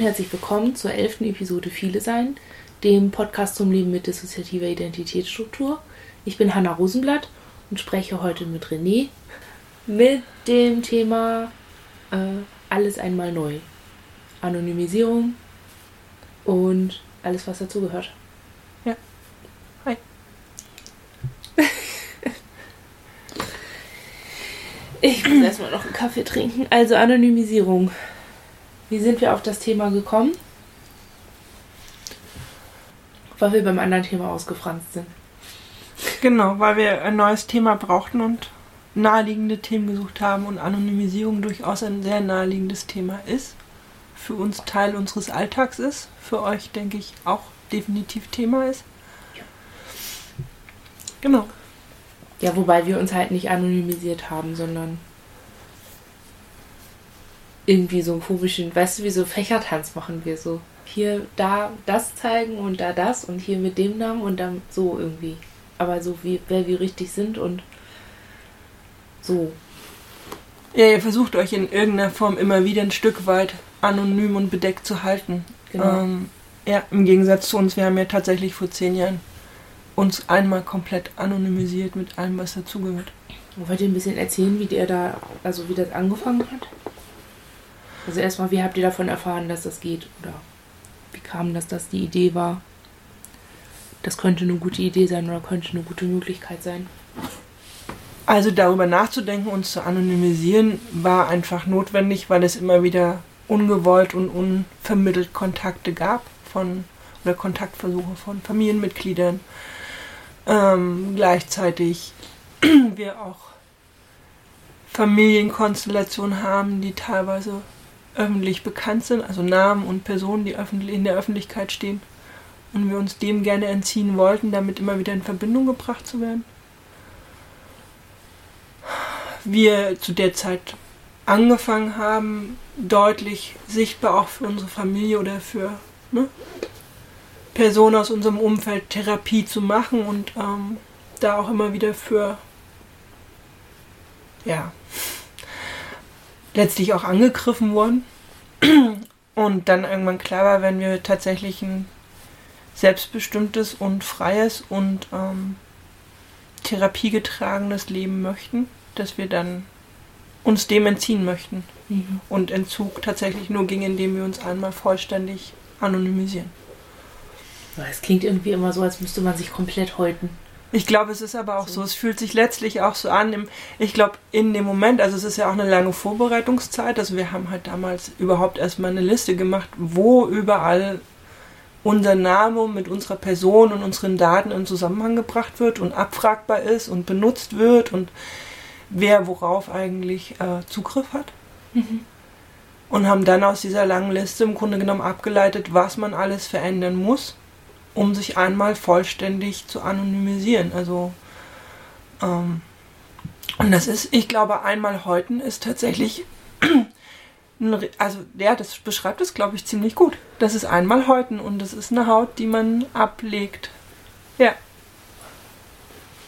und herzlich willkommen zur elften Episode Viele Sein, dem Podcast zum Leben mit dissoziativer Identitätsstruktur. Ich bin Hanna Rosenblatt und spreche heute mit René mit dem Thema äh, Alles einmal neu. Anonymisierung und alles, was dazugehört. Ja. Hi. Ich muss erstmal noch einen Kaffee trinken. Also Anonymisierung. Wie sind wir auf das Thema gekommen? Weil wir beim anderen Thema ausgefranst sind. Genau, weil wir ein neues Thema brauchten und naheliegende Themen gesucht haben und Anonymisierung durchaus ein sehr naheliegendes Thema ist. Für uns Teil unseres Alltags ist. Für euch, denke ich, auch definitiv Thema ist. Ja. Genau. Ja, wobei wir uns halt nicht anonymisiert haben, sondern irgendwie so einen komischen, weißt du, wie so Fächertanz machen wir so. Hier, da das zeigen und da das und hier mit dem Namen und dann so irgendwie. Aber so wie, wer wir richtig sind und so. Ja, ihr versucht euch in irgendeiner Form immer wieder ein Stück weit anonym und bedeckt zu halten. Genau. Ähm, ja, im Gegensatz zu uns, wir haben ja tatsächlich vor zehn Jahren uns einmal komplett anonymisiert mit allem, was dazugehört. Wollt ihr ein bisschen erzählen, wie der da, also wie das angefangen hat? Also erstmal, wie habt ihr davon erfahren, dass das geht? Oder wie kam das, dass die Idee war? Das könnte eine gute Idee sein oder könnte eine gute Möglichkeit sein. Also darüber nachzudenken, uns zu anonymisieren, war einfach notwendig, weil es immer wieder ungewollt und unvermittelt Kontakte gab von oder Kontaktversuche von Familienmitgliedern. Ähm, gleichzeitig wir auch Familienkonstellationen haben, die teilweise öffentlich bekannt sind, also Namen und Personen, die in der Öffentlichkeit stehen. Und wir uns dem gerne entziehen wollten, damit immer wieder in Verbindung gebracht zu werden. Wir zu der Zeit angefangen haben, deutlich sichtbar auch für unsere Familie oder für ne, Personen aus unserem Umfeld Therapie zu machen und ähm, da auch immer wieder für ja letztlich auch angegriffen wurden. Und dann irgendwann klar war, wenn wir tatsächlich ein selbstbestimmtes und freies und ähm, therapiegetragenes Leben möchten, dass wir dann uns dem entziehen möchten. Mhm. Und Entzug tatsächlich nur ging, indem wir uns einmal vollständig anonymisieren. Es klingt irgendwie immer so, als müsste man sich komplett häuten. Ich glaube, es ist aber auch so. Es fühlt sich letztlich auch so an. Im, ich glaube, in dem Moment, also es ist ja auch eine lange Vorbereitungszeit. Also wir haben halt damals überhaupt erstmal eine Liste gemacht, wo überall unser Name mit unserer Person und unseren Daten in Zusammenhang gebracht wird und abfragbar ist und benutzt wird und wer worauf eigentlich äh, Zugriff hat. Mhm. Und haben dann aus dieser langen Liste im Grunde genommen abgeleitet, was man alles verändern muss um sich einmal vollständig zu anonymisieren. Also, ähm, und das ist, ich glaube, einmal häuten ist tatsächlich, ein, also ja, das beschreibt es, glaube ich, ziemlich gut. Das ist einmal häuten und das ist eine Haut, die man ablegt. Ja.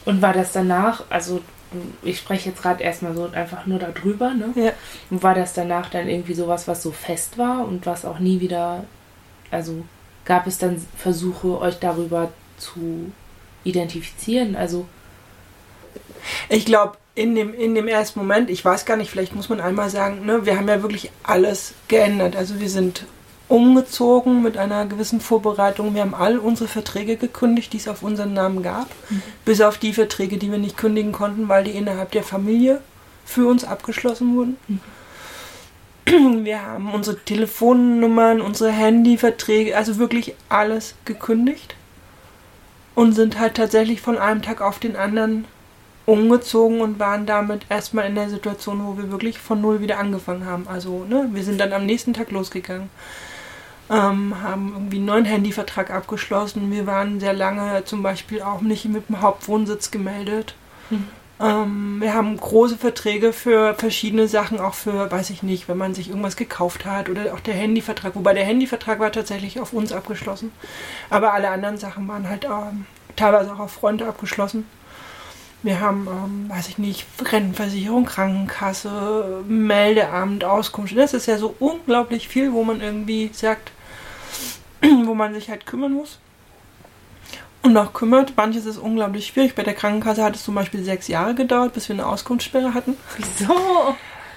Und war das danach, also ich spreche jetzt gerade erstmal so einfach nur darüber, ne? Ja. Und war das danach dann irgendwie sowas, was so fest war und was auch nie wieder, also gab es dann Versuche, euch darüber zu identifizieren? Also ich glaube, in dem, in dem ersten Moment, ich weiß gar nicht, vielleicht muss man einmal sagen, ne, wir haben ja wirklich alles geändert. Also wir sind umgezogen mit einer gewissen Vorbereitung. Wir haben all unsere Verträge gekündigt, die es auf unseren Namen gab, Mhm. bis auf die Verträge, die wir nicht kündigen konnten, weil die innerhalb der Familie für uns abgeschlossen wurden. Wir haben unsere Telefonnummern, unsere Handyverträge, also wirklich alles gekündigt und sind halt tatsächlich von einem Tag auf den anderen umgezogen und waren damit erstmal in der Situation, wo wir wirklich von null wieder angefangen haben. Also, ne, wir sind dann am nächsten Tag losgegangen, ähm, haben irgendwie einen neuen Handyvertrag abgeschlossen. Wir waren sehr lange zum Beispiel auch nicht mit dem Hauptwohnsitz gemeldet. Mhm. Ähm, wir haben große Verträge für verschiedene Sachen, auch für, weiß ich nicht, wenn man sich irgendwas gekauft hat oder auch der Handyvertrag. Wobei der Handyvertrag war tatsächlich auf uns abgeschlossen. Aber alle anderen Sachen waren halt ähm, teilweise auch auf Freunde abgeschlossen. Wir haben, ähm, weiß ich nicht, Rentenversicherung, Krankenkasse, Meldeamt, Auskunft. Das ist ja so unglaublich viel, wo man irgendwie sagt, wo man sich halt kümmern muss. Und auch kümmert. Manches ist unglaublich schwierig. Bei der Krankenkasse hat es zum Beispiel sechs Jahre gedauert, bis wir eine Auskunftssperre hatten. Wieso?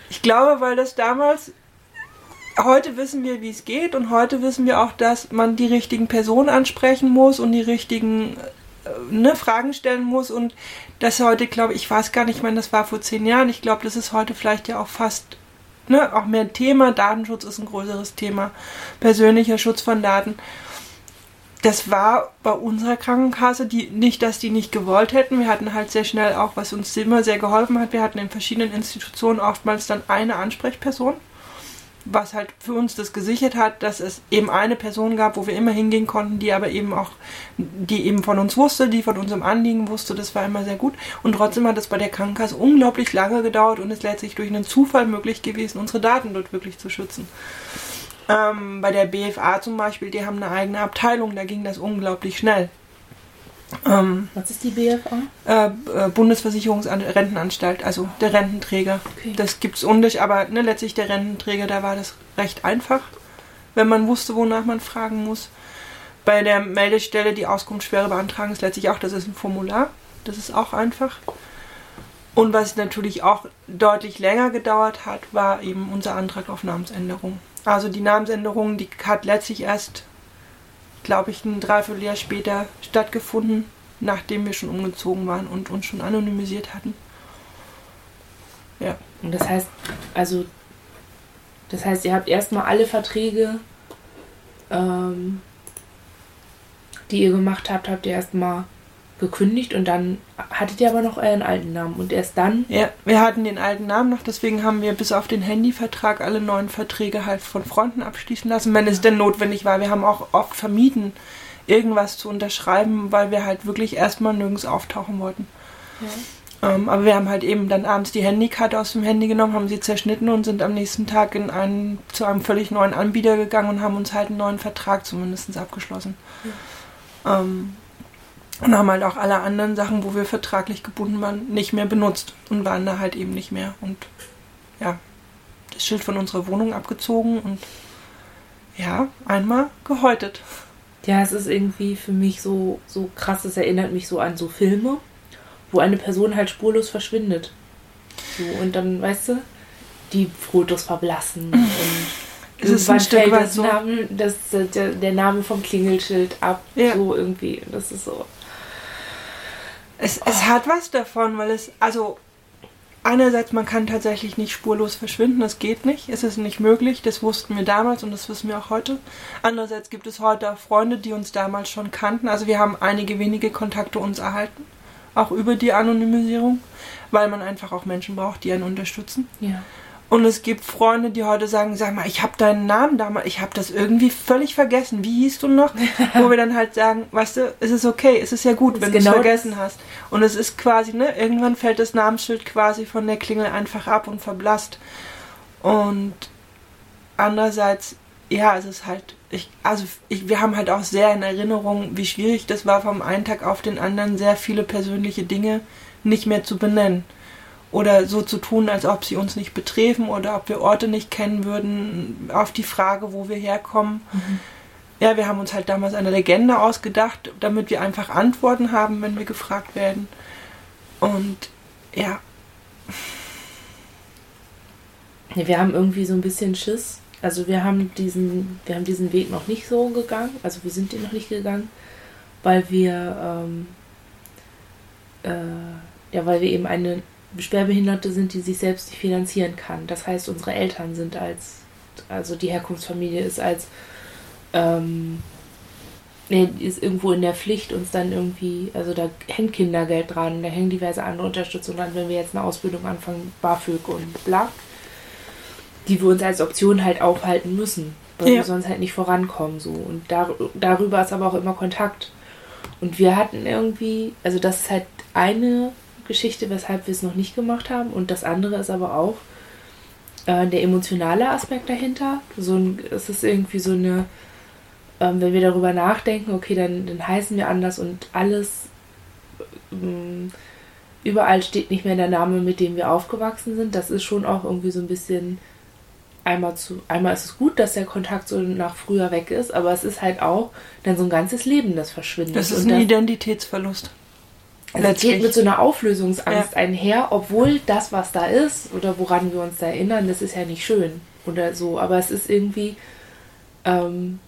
Ich glaube, weil das damals. Heute wissen wir, wie es geht und heute wissen wir auch, dass man die richtigen Personen ansprechen muss und die richtigen äh, ne, Fragen stellen muss und das heute, glaube ich, ich weiß gar nicht, wann das war vor zehn Jahren. Ich glaube, das ist heute vielleicht ja auch fast ne, auch mehr ein Thema. Datenschutz ist ein größeres Thema. Persönlicher Schutz von Daten. Das war bei unserer Krankenkasse, die nicht, dass die nicht gewollt hätten. Wir hatten halt sehr schnell auch, was uns immer sehr geholfen hat. Wir hatten in verschiedenen Institutionen oftmals dann eine Ansprechperson was halt für uns das gesichert hat, dass es eben eine Person gab, wo wir immer hingehen konnten, die aber eben auch, die eben von uns wusste, die von unserem Anliegen wusste, das war immer sehr gut. Und trotzdem hat es bei der Krankenkasse unglaublich lange gedauert und es letztlich durch einen Zufall möglich gewesen, unsere Daten dort wirklich zu schützen. Ähm, bei der BFA zum Beispiel, die haben eine eigene Abteilung, da ging das unglaublich schnell. Ähm, Was ist die BFA? Äh, äh, Bundesversicherungsrentenanstalt, also der Rententräger. Okay. Das gibt es undisch, aber ne, letztlich der Rententräger, da war das recht einfach, wenn man wusste, wonach man fragen muss. Bei der Meldestelle die Auskunftssperre beantragen ist letztlich auch, das ist ein Formular. Das ist auch einfach. Und was natürlich auch deutlich länger gedauert hat, war eben unser Antrag auf Namensänderung. Also die Namensänderung, die hat letztlich erst glaube ich, ein Dreivierteljahr später stattgefunden, nachdem wir schon umgezogen waren und uns schon anonymisiert hatten. Ja. Und das heißt, also, das heißt, ihr habt erstmal alle Verträge, ähm, die ihr gemacht habt, habt ihr erstmal gekündigt und dann hattet ihr aber noch euren alten Namen und erst dann. Ja, wir hatten den alten Namen noch, deswegen haben wir bis auf den Handyvertrag alle neuen Verträge halt von Freunden abschließen lassen, wenn ja. es denn notwendig war. Wir haben auch oft vermieden, irgendwas zu unterschreiben, weil wir halt wirklich erstmal nirgends auftauchen wollten. Ja. Ähm, aber wir haben halt eben dann abends die Handykarte aus dem Handy genommen, haben sie zerschnitten und sind am nächsten Tag in einen, zu einem völlig neuen Anbieter gegangen und haben uns halt einen neuen Vertrag zumindest abgeschlossen. Ja. Ähm, und haben halt auch alle anderen Sachen, wo wir vertraglich gebunden waren, nicht mehr benutzt und waren da halt eben nicht mehr. Und ja, das Schild von unserer Wohnung abgezogen und ja, einmal gehäutet. Ja, es ist irgendwie für mich so, so krass, es erinnert mich so an so Filme, wo eine Person halt spurlos verschwindet. So, und dann, weißt du, die Fotos verblassen und es ist ein Stück weit so. Name, das, der, der, Name vom Klingelschild ab. Ja. So irgendwie. Das ist so. Es, es hat was davon, weil es, also einerseits, man kann tatsächlich nicht spurlos verschwinden, das geht nicht, es ist nicht möglich, das wussten wir damals und das wissen wir auch heute. Andererseits gibt es heute auch Freunde, die uns damals schon kannten, also wir haben einige wenige Kontakte uns erhalten, auch über die Anonymisierung, weil man einfach auch Menschen braucht, die einen unterstützen. Ja. Und es gibt Freunde, die heute sagen, sag mal, ich habe deinen Namen damals, ich habe das irgendwie völlig vergessen. Wie hieß du noch? Wo wir dann halt sagen, weißt du, es ist okay, es ist ja gut, wenn du es genau vergessen hast. Und es ist quasi, ne, irgendwann fällt das Namensschild quasi von der Klingel einfach ab und verblasst. Und andererseits, ja, es ist halt, ich, also ich, wir haben halt auch sehr in Erinnerung, wie schwierig das war, vom einen Tag auf den anderen sehr viele persönliche Dinge nicht mehr zu benennen oder so zu tun, als ob sie uns nicht betreffen oder ob wir Orte nicht kennen würden, auf die Frage, wo wir herkommen. Mhm. Ja, wir haben uns halt damals eine Legende ausgedacht, damit wir einfach Antworten haben, wenn wir gefragt werden. Und ja. Wir haben irgendwie so ein bisschen Schiss. Also wir haben diesen, wir haben diesen Weg noch nicht so gegangen. Also wir sind den noch nicht gegangen, weil wir ähm, äh, ja, weil wir eben eine Schwerbehinderte sind, die sich selbst nicht finanzieren kann. Das heißt, unsere Eltern sind als, also die Herkunftsfamilie ist als, ähm, ist irgendwo in der Pflicht, uns dann irgendwie, also da hängt Kindergeld dran, da hängen diverse andere Unterstützung dran, wenn wir jetzt eine Ausbildung anfangen, BAföG und bla, die wir uns als Option halt aufhalten müssen, weil ja. wir sonst halt nicht vorankommen, so. Und dar darüber ist aber auch immer Kontakt. Und wir hatten irgendwie, also das ist halt eine Geschichte, weshalb wir es noch nicht gemacht haben. Und das andere ist aber auch äh, der emotionale Aspekt dahinter. So ein, es ist irgendwie so eine, ähm, wenn wir darüber nachdenken, okay, dann, dann heißen wir anders und alles ähm, überall steht nicht mehr der Name, mit dem wir aufgewachsen sind. Das ist schon auch irgendwie so ein bisschen einmal zu, einmal ist es gut, dass der Kontakt so nach früher weg ist, aber es ist halt auch dann so ein ganzes Leben, das verschwindet. Das ist ein das, Identitätsverlust. Also es geht mit so einer Auflösungsangst ja. einher, obwohl das, was da ist oder woran wir uns da erinnern, das ist ja nicht schön oder so, aber es ist irgendwie, ähm,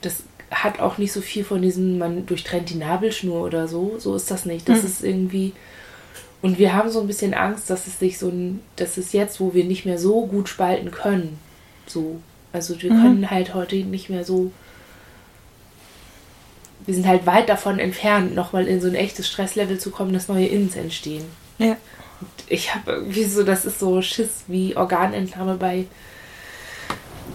das hat auch nicht so viel von diesem, man durchtrennt die Nabelschnur oder so, so ist das nicht. Das mhm. ist irgendwie, und wir haben so ein bisschen Angst, dass es sich so ein, dass es jetzt, wo wir nicht mehr so gut spalten können, so, also wir mhm. können halt heute nicht mehr so, wir sind halt weit davon entfernt, nochmal in so ein echtes Stresslevel zu kommen, dass neue Inns entstehen. Ja. Und ich habe irgendwie so, das ist so Schiss wie Organentnahme bei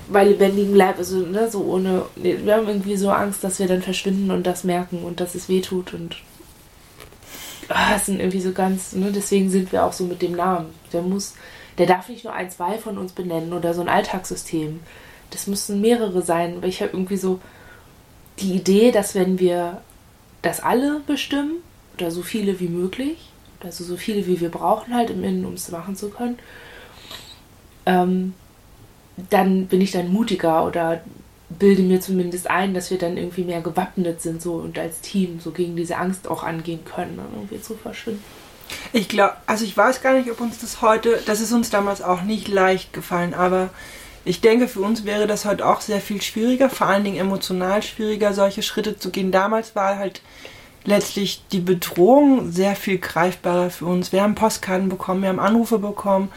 bei lebendigem Leib, also ne, so ohne, wir haben irgendwie so Angst, dass wir dann verschwinden und das merken und dass es weh tut und ah, das sind irgendwie so ganz, ne, deswegen sind wir auch so mit dem Namen. Der muss, der darf nicht nur ein, zwei von uns benennen oder so ein Alltagssystem. Das müssen mehrere sein, weil ich habe irgendwie so die Idee, dass wenn wir das alle bestimmen, oder so viele wie möglich, also so viele wie wir brauchen halt im Innen, um es machen zu können, ähm, dann bin ich dann mutiger oder bilde mir zumindest ein, dass wir dann irgendwie mehr gewappnet sind so und als Team so gegen diese Angst auch angehen können, dann irgendwie zu verschwinden. Ich glaube, also ich weiß gar nicht, ob uns das heute, das ist uns damals auch nicht leicht gefallen, aber ich denke, für uns wäre das heute auch sehr viel schwieriger, vor allen Dingen emotional schwieriger, solche Schritte zu gehen. Damals war halt letztlich die Bedrohung sehr viel greifbarer für uns. Wir haben Postkarten bekommen, wir haben Anrufe bekommen,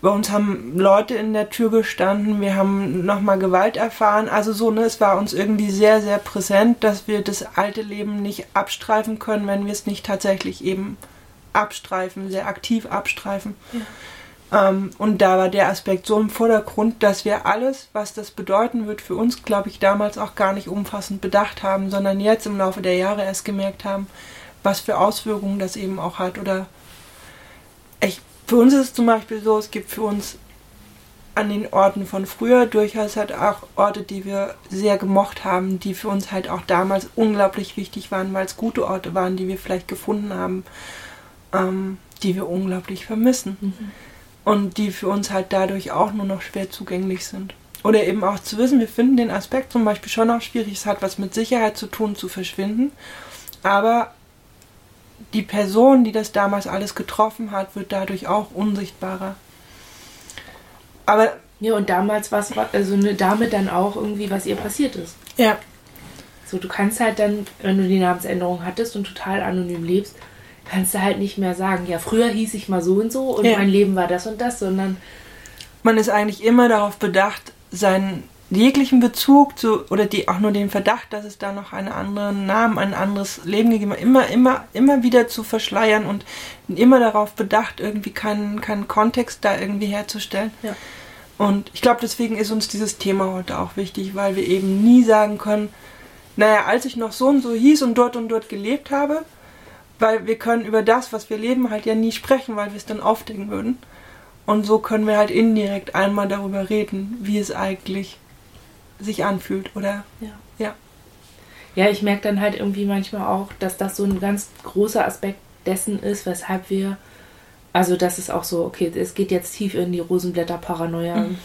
bei uns haben Leute in der Tür gestanden, wir haben nochmal Gewalt erfahren. Also so, ne, es war uns irgendwie sehr, sehr präsent, dass wir das alte Leben nicht abstreifen können, wenn wir es nicht tatsächlich eben abstreifen, sehr aktiv abstreifen. Ja. Ähm, und da war der Aspekt so im Vordergrund, dass wir alles, was das bedeuten wird, für uns, glaube ich, damals auch gar nicht umfassend bedacht haben, sondern jetzt im Laufe der Jahre erst gemerkt haben, was für Auswirkungen das eben auch hat. Oder ich für uns ist es zum Beispiel so, es gibt für uns an den Orten von früher durchaus halt auch Orte, die wir sehr gemocht haben, die für uns halt auch damals unglaublich wichtig waren, weil es gute Orte waren, die wir vielleicht gefunden haben, ähm, die wir unglaublich vermissen. Mhm. Und die für uns halt dadurch auch nur noch schwer zugänglich sind. Oder eben auch zu wissen, wir finden den Aspekt zum Beispiel schon auch schwierig, es hat was mit Sicherheit zu tun, zu verschwinden. Aber die Person, die das damals alles getroffen hat, wird dadurch auch unsichtbarer. Aber. Ja, und damals war es also eine Dame dann auch irgendwie, was ihr passiert ist. Ja. So, du kannst halt dann, wenn du die Namensänderung hattest und total anonym lebst, kannst du halt nicht mehr sagen, ja, früher hieß ich mal so und so und ja. mein Leben war das und das, sondern. Man ist eigentlich immer darauf bedacht, seinen jeglichen Bezug zu oder die auch nur den Verdacht, dass es da noch einen anderen Namen, ein anderes Leben gegeben hat, immer, immer, immer wieder zu verschleiern und immer darauf bedacht, irgendwie keinen, keinen Kontext da irgendwie herzustellen. Ja. Und ich glaube, deswegen ist uns dieses Thema heute auch wichtig, weil wir eben nie sagen können, naja, als ich noch so und so hieß und dort und dort gelebt habe, weil wir können über das, was wir leben, halt ja nie sprechen, weil wir es dann aufdecken würden. Und so können wir halt indirekt einmal darüber reden, wie es eigentlich sich anfühlt, oder? Ja. Ja, ja ich merke dann halt irgendwie manchmal auch, dass das so ein ganz großer Aspekt dessen ist, weshalb wir, also das ist auch so, okay, es geht jetzt tief in die Rosenblätter-Paranoia. Mhm.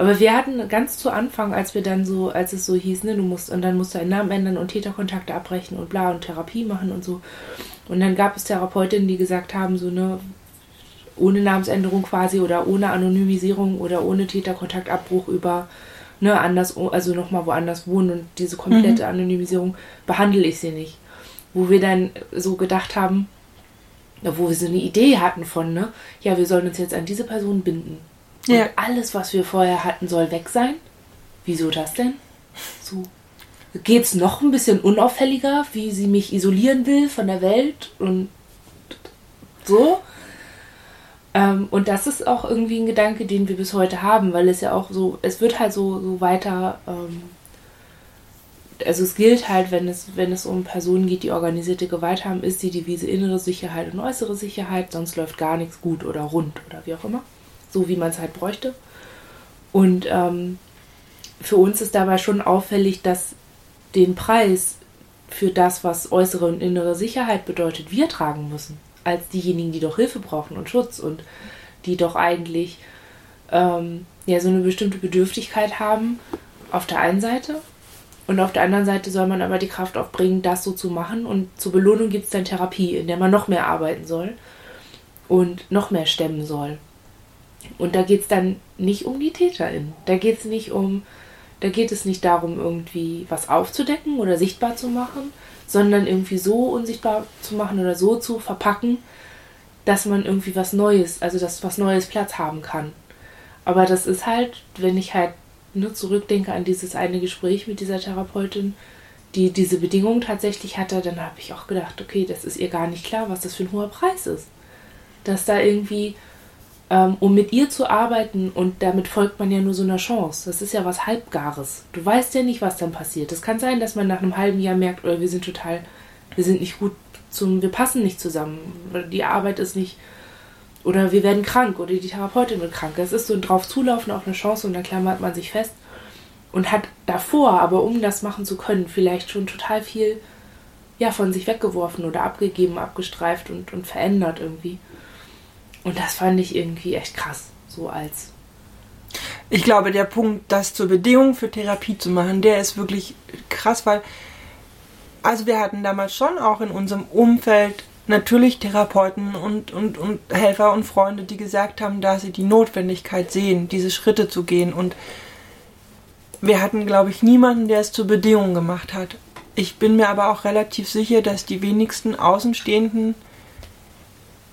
Aber wir hatten ganz zu Anfang, als wir dann so, als es so hieß, ne, du musst, und dann musst du einen Namen ändern und Täterkontakte abbrechen und bla und Therapie machen und so. Und dann gab es Therapeutinnen, die gesagt haben, so, ne, ohne Namensänderung quasi oder ohne Anonymisierung oder ohne Täterkontaktabbruch über ne, anders, also nochmal woanders wohnen und diese komplette mhm. Anonymisierung behandle ich sie nicht. Wo wir dann so gedacht haben, wo wir so eine Idee hatten von, ne, ja, wir sollen uns jetzt an diese Person binden. Und ja. alles, was wir vorher hatten, soll weg sein. Wieso das denn? So. Geht's noch ein bisschen unauffälliger, wie sie mich isolieren will von der Welt und so? Ähm, und das ist auch irgendwie ein Gedanke, den wir bis heute haben, weil es ja auch so, es wird halt so, so weiter, ähm, also es gilt halt, wenn es, wenn es um Personen geht, die organisierte Gewalt haben, ist die Devise innere Sicherheit und äußere Sicherheit, sonst läuft gar nichts gut oder rund oder wie auch immer. So wie man es halt bräuchte. Und ähm, für uns ist dabei schon auffällig, dass den Preis für das, was äußere und innere Sicherheit bedeutet, wir tragen müssen. Als diejenigen, die doch Hilfe brauchen und Schutz und die doch eigentlich ähm, ja so eine bestimmte Bedürftigkeit haben, auf der einen Seite. Und auf der anderen Seite soll man aber die Kraft aufbringen, das so zu machen. Und zur Belohnung gibt es dann Therapie, in der man noch mehr arbeiten soll und noch mehr stemmen soll. Und da geht es dann nicht um die TäterInnen. Da geht es nicht um, da geht es nicht darum, irgendwie was aufzudecken oder sichtbar zu machen, sondern irgendwie so unsichtbar zu machen oder so zu verpacken, dass man irgendwie was Neues, also dass was Neues Platz haben kann. Aber das ist halt, wenn ich halt nur zurückdenke an dieses eine Gespräch mit dieser Therapeutin, die diese Bedingungen tatsächlich hatte, dann habe ich auch gedacht, okay, das ist ihr gar nicht klar, was das für ein hoher Preis ist. Dass da irgendwie um mit ihr zu arbeiten und damit folgt man ja nur so einer Chance. Das ist ja was Halbgares. Du weißt ja nicht, was dann passiert. Es kann sein, dass man nach einem halben Jahr merkt, oh, wir sind total, wir sind nicht gut zum, wir passen nicht zusammen. Die Arbeit ist nicht, oder wir werden krank oder die Therapeutin wird krank. Das ist so ein drauf zulaufen auf eine Chance und dann klammert man sich fest und hat davor, aber um das machen zu können, vielleicht schon total viel ja, von sich weggeworfen oder abgegeben, abgestreift und, und verändert irgendwie. Und das fand ich irgendwie echt krass, so als. Ich glaube, der Punkt, das zur Bedingung für Therapie zu machen, der ist wirklich krass, weil, also wir hatten damals schon auch in unserem Umfeld natürlich Therapeuten und, und, und Helfer und Freunde, die gesagt haben, dass sie die Notwendigkeit sehen, diese Schritte zu gehen. Und wir hatten, glaube ich, niemanden, der es zur Bedingung gemacht hat. Ich bin mir aber auch relativ sicher, dass die wenigsten Außenstehenden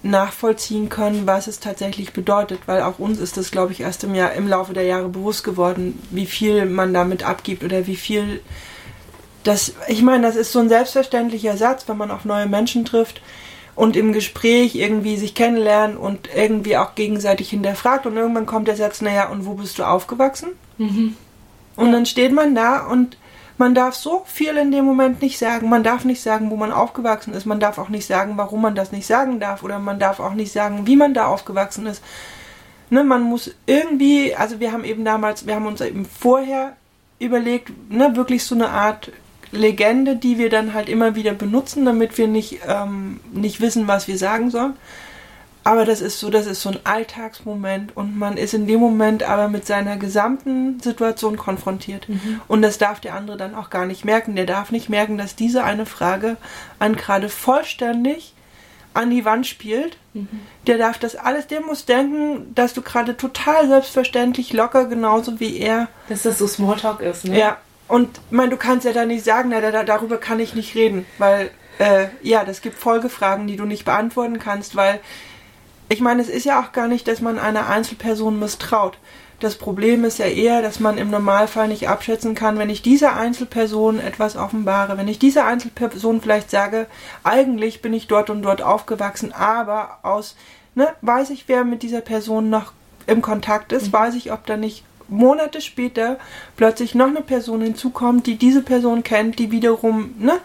nachvollziehen können, was es tatsächlich bedeutet, weil auch uns ist das, glaube ich, erst im, Jahr, im Laufe der Jahre bewusst geworden, wie viel man damit abgibt oder wie viel das, ich meine, das ist so ein selbstverständlicher Satz, wenn man auf neue Menschen trifft und im Gespräch irgendwie sich kennenlernen und irgendwie auch gegenseitig hinterfragt und irgendwann kommt der Satz, naja, und wo bist du aufgewachsen? Mhm. Und dann steht man da und man darf so viel in dem Moment nicht sagen. Man darf nicht sagen, wo man aufgewachsen ist. Man darf auch nicht sagen, warum man das nicht sagen darf. Oder man darf auch nicht sagen, wie man da aufgewachsen ist. Ne, man muss irgendwie, also wir haben eben damals, wir haben uns eben vorher überlegt, ne, wirklich so eine Art Legende, die wir dann halt immer wieder benutzen, damit wir nicht, ähm, nicht wissen, was wir sagen sollen. Aber das ist so, das ist so ein Alltagsmoment und man ist in dem Moment aber mit seiner gesamten Situation konfrontiert. Mhm. Und das darf der andere dann auch gar nicht merken. Der darf nicht merken, dass diese eine Frage an gerade vollständig an die Wand spielt. Mhm. Der darf das alles, der muss denken, dass du gerade total selbstverständlich locker, genauso wie er. Dass das so Smalltalk ist, ne? Ja. Und mein, du kannst ja da nicht sagen, na, da, darüber kann ich nicht reden, weil äh, ja, das gibt Folgefragen, die du nicht beantworten kannst, weil ich meine, es ist ja auch gar nicht, dass man einer Einzelperson misstraut. Das Problem ist ja eher, dass man im Normalfall nicht abschätzen kann, wenn ich dieser Einzelperson etwas offenbare, wenn ich dieser Einzelperson vielleicht sage, eigentlich bin ich dort und dort aufgewachsen, aber aus, ne, weiß ich, wer mit dieser Person noch im Kontakt ist, mhm. weiß ich, ob da nicht Monate später plötzlich noch eine Person hinzukommt, die diese Person kennt, die wiederum, ne?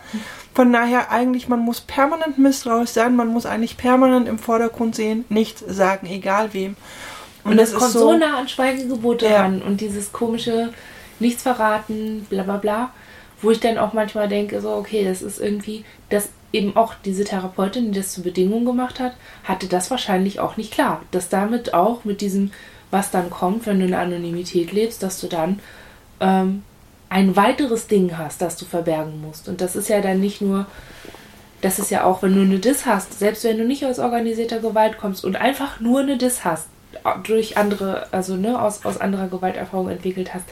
Von daher eigentlich, man muss permanent misstrauisch sein, man muss eigentlich permanent im Vordergrund sehen, nichts sagen, egal wem. Und, und das, das kommt so, so nah an Schweigegebote ja. ran und dieses komische Nichts verraten, bla bla bla, wo ich dann auch manchmal denke, so, okay, das ist irgendwie, dass eben auch diese Therapeutin, die das zur Bedingung gemacht hat, hatte das wahrscheinlich auch nicht klar. Dass damit auch mit diesem, was dann kommt, wenn du in Anonymität lebst, dass du dann ähm, ein weiteres Ding hast, das du verbergen musst. Und das ist ja dann nicht nur, das ist ja auch, wenn du eine Diss hast, selbst wenn du nicht aus organisierter Gewalt kommst und einfach nur eine Diss hast, durch andere, also ne, aus, aus anderer Gewalterfahrung entwickelt hast,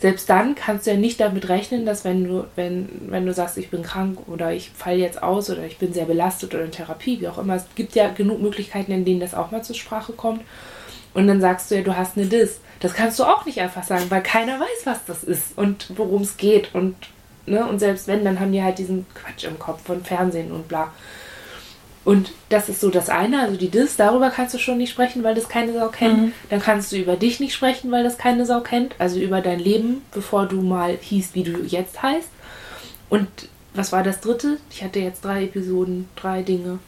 selbst dann kannst du ja nicht damit rechnen, dass wenn du, wenn, wenn du sagst, ich bin krank oder ich falle jetzt aus oder ich bin sehr belastet oder in Therapie, wie auch immer, es gibt ja genug Möglichkeiten, in denen das auch mal zur Sprache kommt. Und dann sagst du ja, du hast eine Diss. Das kannst du auch nicht einfach sagen, weil keiner weiß, was das ist und worum es geht. Und, ne, und selbst wenn, dann haben die halt diesen Quatsch im Kopf von Fernsehen und bla. Und das ist so das eine, also die Dis, darüber kannst du schon nicht sprechen, weil das keine Sau kennt. Mhm. Dann kannst du über dich nicht sprechen, weil das keine Sau kennt. Also über dein Leben, bevor du mal hießt, wie du jetzt heißt. Und was war das dritte? Ich hatte jetzt drei Episoden, drei Dinge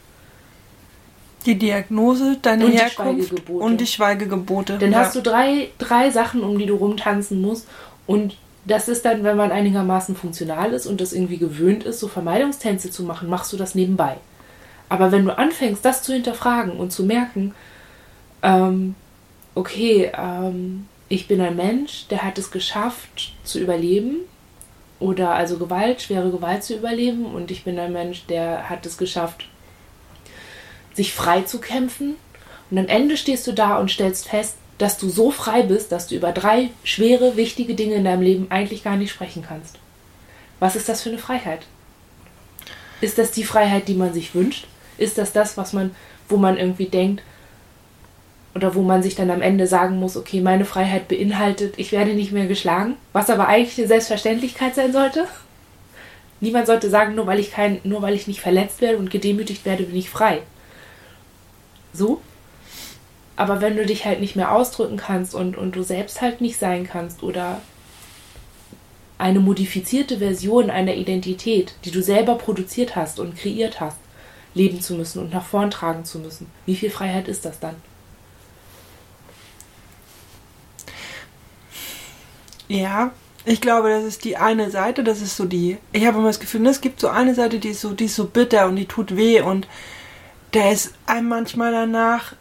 die Diagnose, deine und Herkunft die und die Schweigegebote. Dann ja. hast du drei, drei Sachen, um die du rumtanzen musst. Und das ist dann, wenn man einigermaßen funktional ist und das irgendwie gewöhnt ist, so Vermeidungstänze zu machen, machst du das nebenbei. Aber wenn du anfängst, das zu hinterfragen und zu merken, ähm, okay, ähm, ich bin ein Mensch, der hat es geschafft zu überleben oder also Gewalt, schwere Gewalt zu überleben und ich bin ein Mensch, der hat es geschafft, sich frei zu kämpfen und am Ende stehst du da und stellst fest, dass du so frei bist, dass du über drei schwere, wichtige Dinge in deinem Leben eigentlich gar nicht sprechen kannst. Was ist das für eine Freiheit? Ist das die Freiheit, die man sich wünscht? Ist das das, was man, wo man irgendwie denkt, oder wo man sich dann am Ende sagen muss, okay, meine Freiheit beinhaltet, ich werde nicht mehr geschlagen, was aber eigentlich eine Selbstverständlichkeit sein sollte. Niemand sollte sagen, nur weil ich kein, nur weil ich nicht verletzt werde und gedemütigt werde, bin ich frei. So? Aber wenn du dich halt nicht mehr ausdrücken kannst und, und du selbst halt nicht sein kannst oder eine modifizierte Version einer Identität, die du selber produziert hast und kreiert hast, leben zu müssen und nach vorn tragen zu müssen, wie viel Freiheit ist das dann? Ja, ich glaube, das ist die eine Seite, das ist so die. Ich habe immer das Gefühl, es gibt so eine Seite, die ist so, die ist so bitter und die tut weh und da ist einem manchmal danach,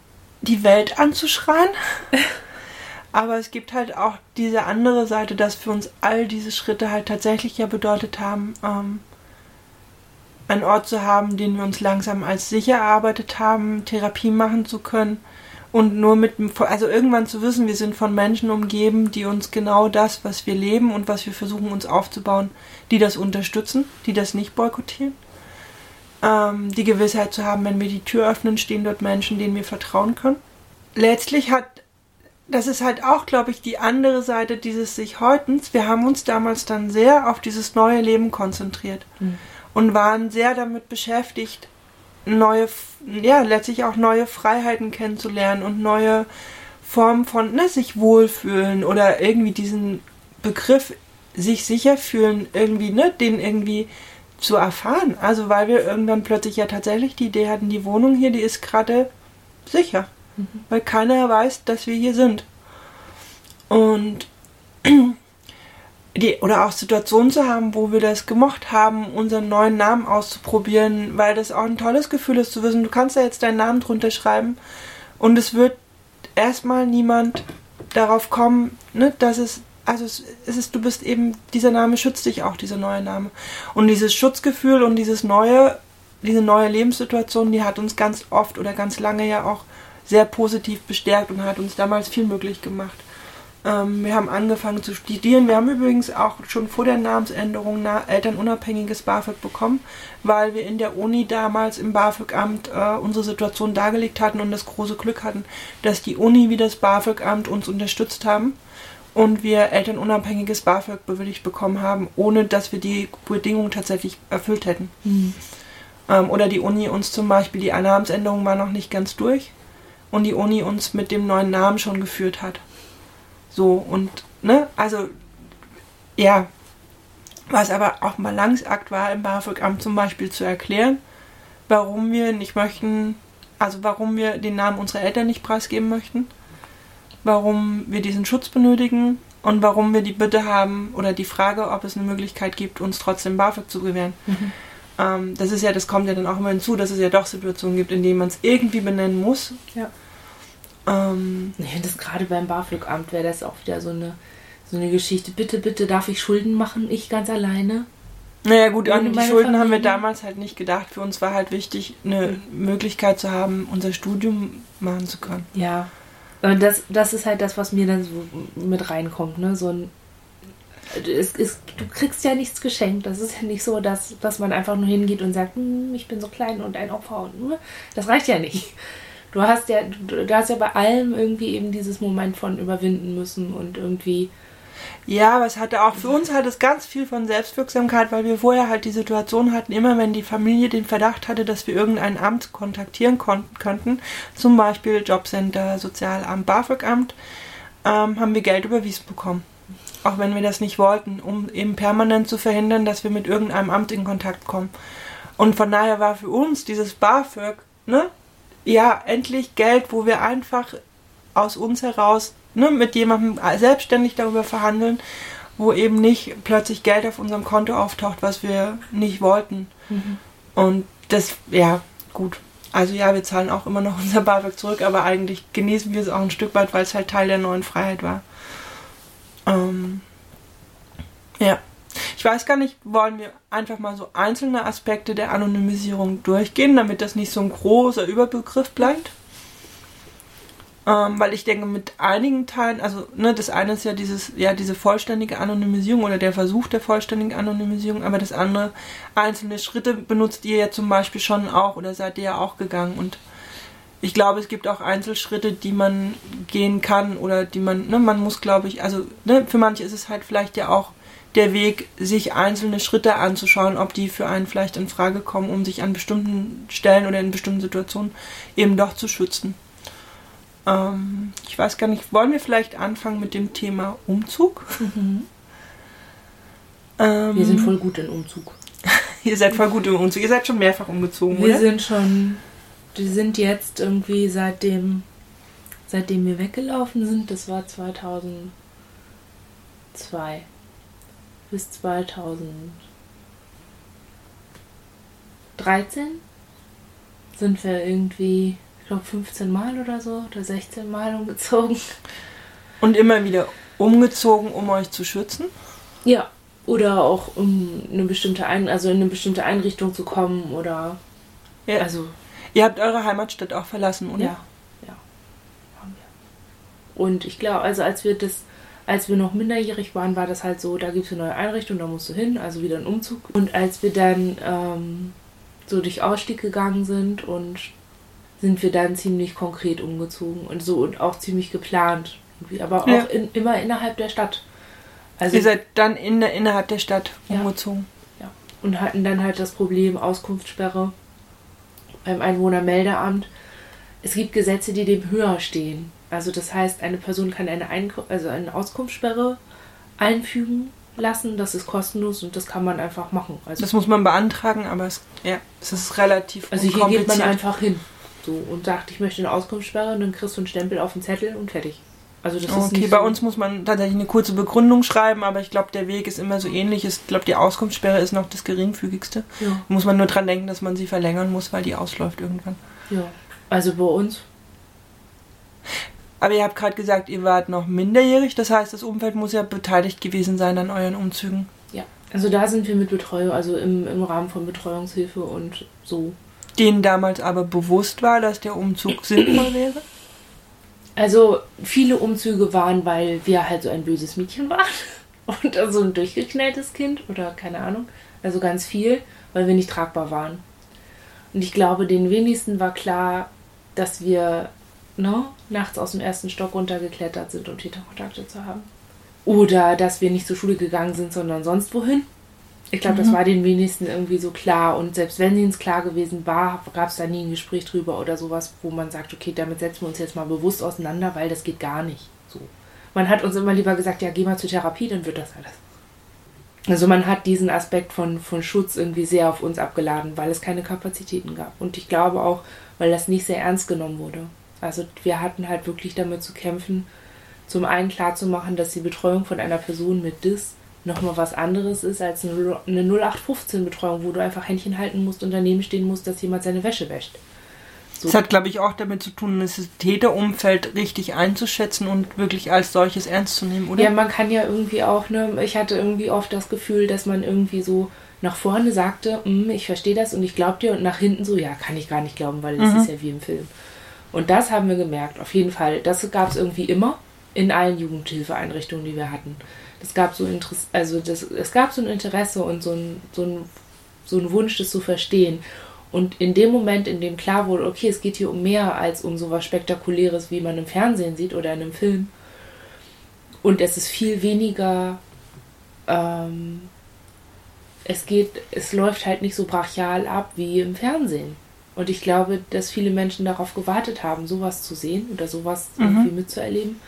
die Welt anzuschreien. Aber es gibt halt auch diese andere Seite, dass für uns all diese Schritte halt tatsächlich ja bedeutet haben, ähm, einen Ort zu haben, den wir uns langsam als sicher erarbeitet haben, Therapie machen zu können und nur mit, also irgendwann zu wissen, wir sind von Menschen umgeben, die uns genau das, was wir leben und was wir versuchen uns aufzubauen, die das unterstützen, die das nicht boykottieren. Ähm, die Gewissheit zu haben, wenn wir die Tür öffnen, stehen dort Menschen, denen wir vertrauen können. Letztlich hat, das ist halt auch, glaube ich, die andere Seite dieses sich Häutens. Wir haben uns damals dann sehr auf dieses neue Leben konzentriert mhm. und waren sehr damit beschäftigt, neue, ja, letztlich auch neue Freiheiten kennenzulernen und neue Formen von ne, sich wohlfühlen oder irgendwie diesen Begriff sich sicher fühlen, irgendwie, ne, den irgendwie zu erfahren. Also weil wir irgendwann plötzlich ja tatsächlich die Idee hatten, die Wohnung hier, die ist gerade sicher. Mhm. Weil keiner weiß, dass wir hier sind. Und die, oder auch Situationen zu haben, wo wir das gemocht haben, unseren neuen Namen auszuprobieren, weil das auch ein tolles Gefühl ist zu wissen, du kannst da jetzt deinen Namen drunter schreiben und es wird erstmal niemand darauf kommen, ne, dass es, also es, ist, du bist eben, dieser Name schützt dich auch, dieser neue Name. Und dieses Schutzgefühl und dieses neue, diese neue Lebenssituation, die hat uns ganz oft oder ganz lange ja auch sehr positiv bestärkt und hat uns damals viel möglich gemacht. Ähm, wir haben angefangen zu studieren. Wir haben übrigens auch schon vor der Namensänderung na elternunabhängiges BAföG bekommen, weil wir in der Uni damals im BAföG-Amt äh, unsere Situation dargelegt hatten und das große Glück hatten, dass die Uni wie das BAföG-Amt uns unterstützt haben und wir elternunabhängiges BAföG bewilligt bekommen haben, ohne dass wir die Bedingungen tatsächlich erfüllt hätten. Mhm. Ähm, oder die Uni uns zum Beispiel, die Namensänderung war noch nicht ganz durch und die Uni uns mit dem neuen Namen schon geführt hat. So und, ne, also, ja, was aber auch ein Balanceakt war im BAföG-Amt zum Beispiel zu erklären, warum wir nicht möchten, also warum wir den Namen unserer Eltern nicht preisgeben möchten, warum wir diesen Schutz benötigen und warum wir die Bitte haben oder die Frage, ob es eine Möglichkeit gibt, uns trotzdem BAföG zu gewähren. Mhm. Ähm, das ist ja, das kommt ja dann auch immer hinzu, dass es ja doch Situationen gibt, in denen man es irgendwie benennen muss. Ja. Ähm, ich finde das gerade beim BAföG-Amt wäre das auch wieder so eine, so eine Geschichte. Bitte, bitte, darf ich Schulden machen? Ich ganz alleine? Naja gut, an die Schulden Familie. haben wir damals halt nicht gedacht. Für uns war halt wichtig, eine Möglichkeit zu haben, unser Studium machen zu können. Ja. Und das, das ist halt das, was mir dann so mit reinkommt, ne? So ein es ist, du kriegst ja nichts geschenkt. Das ist ja nicht so, dass, dass man einfach nur hingeht und sagt, hm, ich bin so klein und ein Opfer und das reicht ja nicht du hast ja, du hast ja bei allem irgendwie eben dieses Moment von überwinden müssen und irgendwie. Ja, aber es hatte auch für uns halt es ganz viel von Selbstwirksamkeit, weil wir vorher halt die Situation hatten, immer wenn die Familie den Verdacht hatte, dass wir irgendein Amt kontaktieren konnten, könnten, zum Beispiel Jobcenter, Sozialamt, BAföG-Amt, ähm, haben wir Geld überwiesen bekommen. Auch wenn wir das nicht wollten, um eben permanent zu verhindern, dass wir mit irgendeinem Amt in Kontakt kommen. Und von daher war für uns dieses BAföG, ne, ja, endlich Geld, wo wir einfach aus uns heraus ne, mit jemandem selbstständig darüber verhandeln wo eben nicht plötzlich Geld auf unserem Konto auftaucht, was wir nicht wollten. Mhm. Und das, ja, gut. Also ja, wir zahlen auch immer noch unser BAföG zurück, aber eigentlich genießen wir es auch ein Stück weit, weil es halt Teil der neuen Freiheit war. Ähm, ja. Ich weiß gar nicht, wollen wir einfach mal so einzelne Aspekte der Anonymisierung durchgehen, damit das nicht so ein großer Überbegriff bleibt? Ähm, weil ich denke, mit einigen Teilen, also ne, das eine ist ja dieses, ja, diese vollständige Anonymisierung oder der Versuch der vollständigen Anonymisierung, aber das andere, einzelne Schritte benutzt ihr ja zum Beispiel schon auch oder seid ihr ja auch gegangen und ich glaube, es gibt auch Einzelschritte, die man gehen kann oder die man, ne, man muss, glaube ich, also ne, für manche ist es halt vielleicht ja auch der Weg, sich einzelne Schritte anzuschauen, ob die für einen vielleicht in Frage kommen, um sich an bestimmten Stellen oder in bestimmten Situationen eben doch zu schützen. Ähm, ich weiß gar nicht, wollen wir vielleicht anfangen mit dem Thema Umzug? Mhm. Ähm, Wir sind voll gut in Umzug. ihr seid voll gut im Umzug. Ihr seid schon mehrfach umgezogen, Wir oder? sind schon, die sind jetzt irgendwie seitdem, seitdem wir weggelaufen sind, das war 2002 bis 2013 sind wir irgendwie, glaube 15 Mal oder so oder 16 Mal umgezogen. Und immer wieder umgezogen, um euch zu schützen. Ja. Oder auch um eine bestimmte Ein also in eine bestimmte Einrichtung zu kommen oder Ja. also Ihr habt eure Heimatstadt auch verlassen, oder? Ja, ja. Haben wir. Und ich glaube, also als wir das, als wir noch minderjährig waren, war das halt so, da gibt es eine neue Einrichtung, da musst du hin, also wieder ein Umzug. Und als wir dann ähm, so durch Ausstieg gegangen sind und sind wir dann ziemlich konkret umgezogen und so und auch ziemlich geplant. Irgendwie, aber auch Ja. in, immer innerhalb der Stadt. Also Ihr seid dann in der, innerhalb der Stadt Ja. umgezogen. Ja. Und hatten dann halt das Problem Auskunftssperre beim Einwohnermeldeamt. Es gibt Gesetze, die dem höher stehen. Also das heißt, eine Person kann eine, Eink also eine Auskunftssperre einfügen lassen. Das ist kostenlos und das kann man einfach machen. Also, Das muss man beantragen, aber es, ja, es ist relativ also hier geht man einfach hin so, und sagt, ich möchte eine Auskunftssperre und dann kriegst du einen Stempel auf den Zettel und fertig. Also das ist Okay, nicht bei so, uns muss man tatsächlich eine kurze Begründung schreiben, aber ich glaube, der Weg ist immer so ähnlich. Ich glaube, die Auskunftssperre ist noch das geringfügigste. Ja, Muss man nur dran denken, dass man sie verlängern muss, weil die ausläuft irgendwann. ja. Also bei uns Aber ihr habt gerade gesagt, ihr wart noch minderjährig, das heißt, das Umfeld muss ja beteiligt gewesen sein an euren Umzügen. Ja, also da sind wir mit Betreuung, also im, im Rahmen von Betreuungshilfe und so. Denen damals aber bewusst war, dass der Umzug sinnvoll wäre. Also viele Umzüge waren, weil wir halt so ein böses Mädchen waren und so ein durchgeknalltes Kind oder keine Ahnung. Also ganz viel, weil wir nicht tragbar waren. Und ich glaube, den wenigsten war klar, dass wir ne, nachts aus dem ersten Stock runtergeklettert sind, um Täterkontakte zu haben. Oder dass wir nicht zur Schule gegangen sind, sondern sonst wohin. Ich glaube, das war den wenigsten irgendwie so klar. Und selbst wenn ihnen es klar gewesen war, gab es da nie ein Gespräch drüber oder sowas, wo man sagt, okay, damit setzen wir uns jetzt mal bewusst auseinander, weil das geht gar nicht. So. Man hat uns immer lieber gesagt, ja, geh mal zur Therapie, dann wird das alles. Also man hat diesen Aspekt von, von Schutz irgendwie sehr auf uns abgeladen, weil es keine Kapazitäten gab. Und ich glaube auch, weil das nicht sehr ernst genommen wurde. Also wir hatten halt wirklich damit zu kämpfen, zum einen klarzumachen, dass die Betreuung von einer Person mit DIS nochmal was anderes ist als eine 0815-Betreuung, wo du einfach Händchen halten musst und daneben stehen musst, dass jemand seine Wäsche wäscht. So. Das hat, glaube ich, auch damit zu tun, das Täterumfeld richtig einzuschätzen und wirklich als solches ernst zu nehmen, oder? Ja, man kann ja irgendwie auch, ne, ich hatte irgendwie oft das Gefühl, dass man irgendwie so nach vorne sagte, "Mm, ich verstehe das und ich glaube dir und nach hinten so, ja, kann ich gar nicht glauben, weil das Mhm. ist ja wie im Film. Und das haben wir gemerkt, auf jeden Fall. Das gab es irgendwie immer in allen Jugendhilfeeinrichtungen, die wir hatten. Das gab so Interesse, also das, es gab so ein Interesse und so ein, so ein, so ein Wunsch, das zu verstehen. Und in dem Moment, in dem klar wurde, okay, es geht hier um mehr als um so was Spektakuläres, wie man im Fernsehen sieht oder in einem Film. Und es ist viel weniger, ähm, es geht, es läuft halt nicht so brachial ab wie im Fernsehen. Und ich glaube, dass viele Menschen darauf gewartet haben, sowas zu sehen oder sowas Mhm. irgendwie mitzuerleben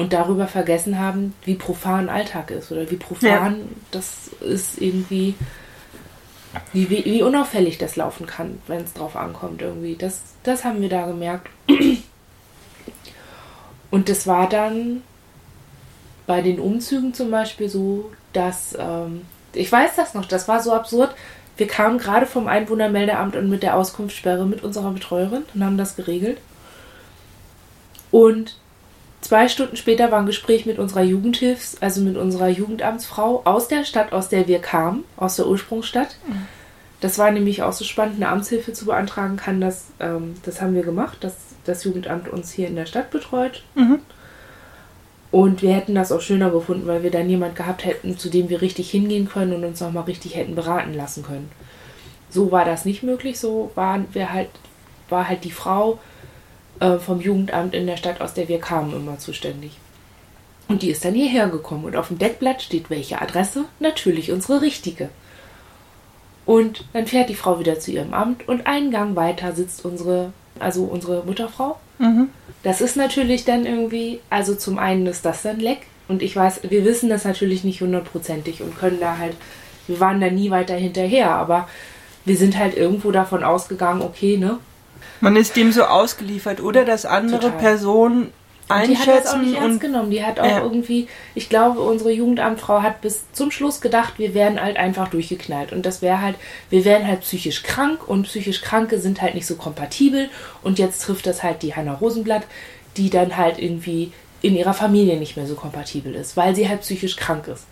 und darüber vergessen haben, wie profan Alltag ist oder wie profan das ist irgendwie, wie, wie, wie unauffällig das laufen kann, wenn es drauf ankommt irgendwie. Das, das haben wir da gemerkt. Und das war dann bei den Umzügen zum Beispiel so, dass, ähm, ich weiß das noch, das war so absurd. Wir kamen gerade vom Einwohnermeldeamt und mit der Auskunftssperre mit unserer Betreuerin und haben das geregelt. Und zwei Stunden später war ein Gespräch mit unserer Jugendhilfs-, also mit unserer Jugendamtsfrau aus der Stadt, aus der wir kamen, aus der Ursprungsstadt. Das war nämlich auch so spannend, eine Amtshilfe zu beantragen kann. Das, ähm, das haben wir gemacht, dass das Jugendamt uns hier in der Stadt betreut. Mhm. Und wir hätten das auch schöner gefunden, weil wir dann jemand gehabt hätten, zu dem wir richtig hingehen können und uns nochmal richtig hätten beraten lassen können. So war das nicht möglich. So waren wir halt, war halt die Frau äh, vom Jugendamt in der Stadt, aus der wir kamen, immer zuständig. Und die ist dann hierher gekommen und auf dem Deckblatt steht welche Adresse? Natürlich unsere richtige. Und dann fährt die Frau wieder zu ihrem Amt und einen Gang weiter sitzt unsere, also unsere Mutterfrau. Mhm. Das ist natürlich dann irgendwie, also zum einen ist das dann leck. Und ich weiß, wir wissen das natürlich nicht hundertprozentig und können da halt, wir waren da nie weiter hinterher, aber wir sind halt irgendwo davon ausgegangen, okay, ne? Man ist dem so ausgeliefert, oder? Dass andere Total. Personen einschätzen. die hat das auch nicht ernst genommen. Die hat auch ja. irgendwie, ich glaube, unsere Jugendamtfrau hat bis zum Schluss gedacht, wir wären halt einfach durchgeknallt. Und das wäre halt, wir wären halt psychisch krank und psychisch Kranke sind halt nicht so kompatibel. Und jetzt trifft das halt die Hanna Rosenblatt, die dann halt irgendwie in ihrer Familie nicht mehr so kompatibel ist, weil sie halt psychisch krank ist.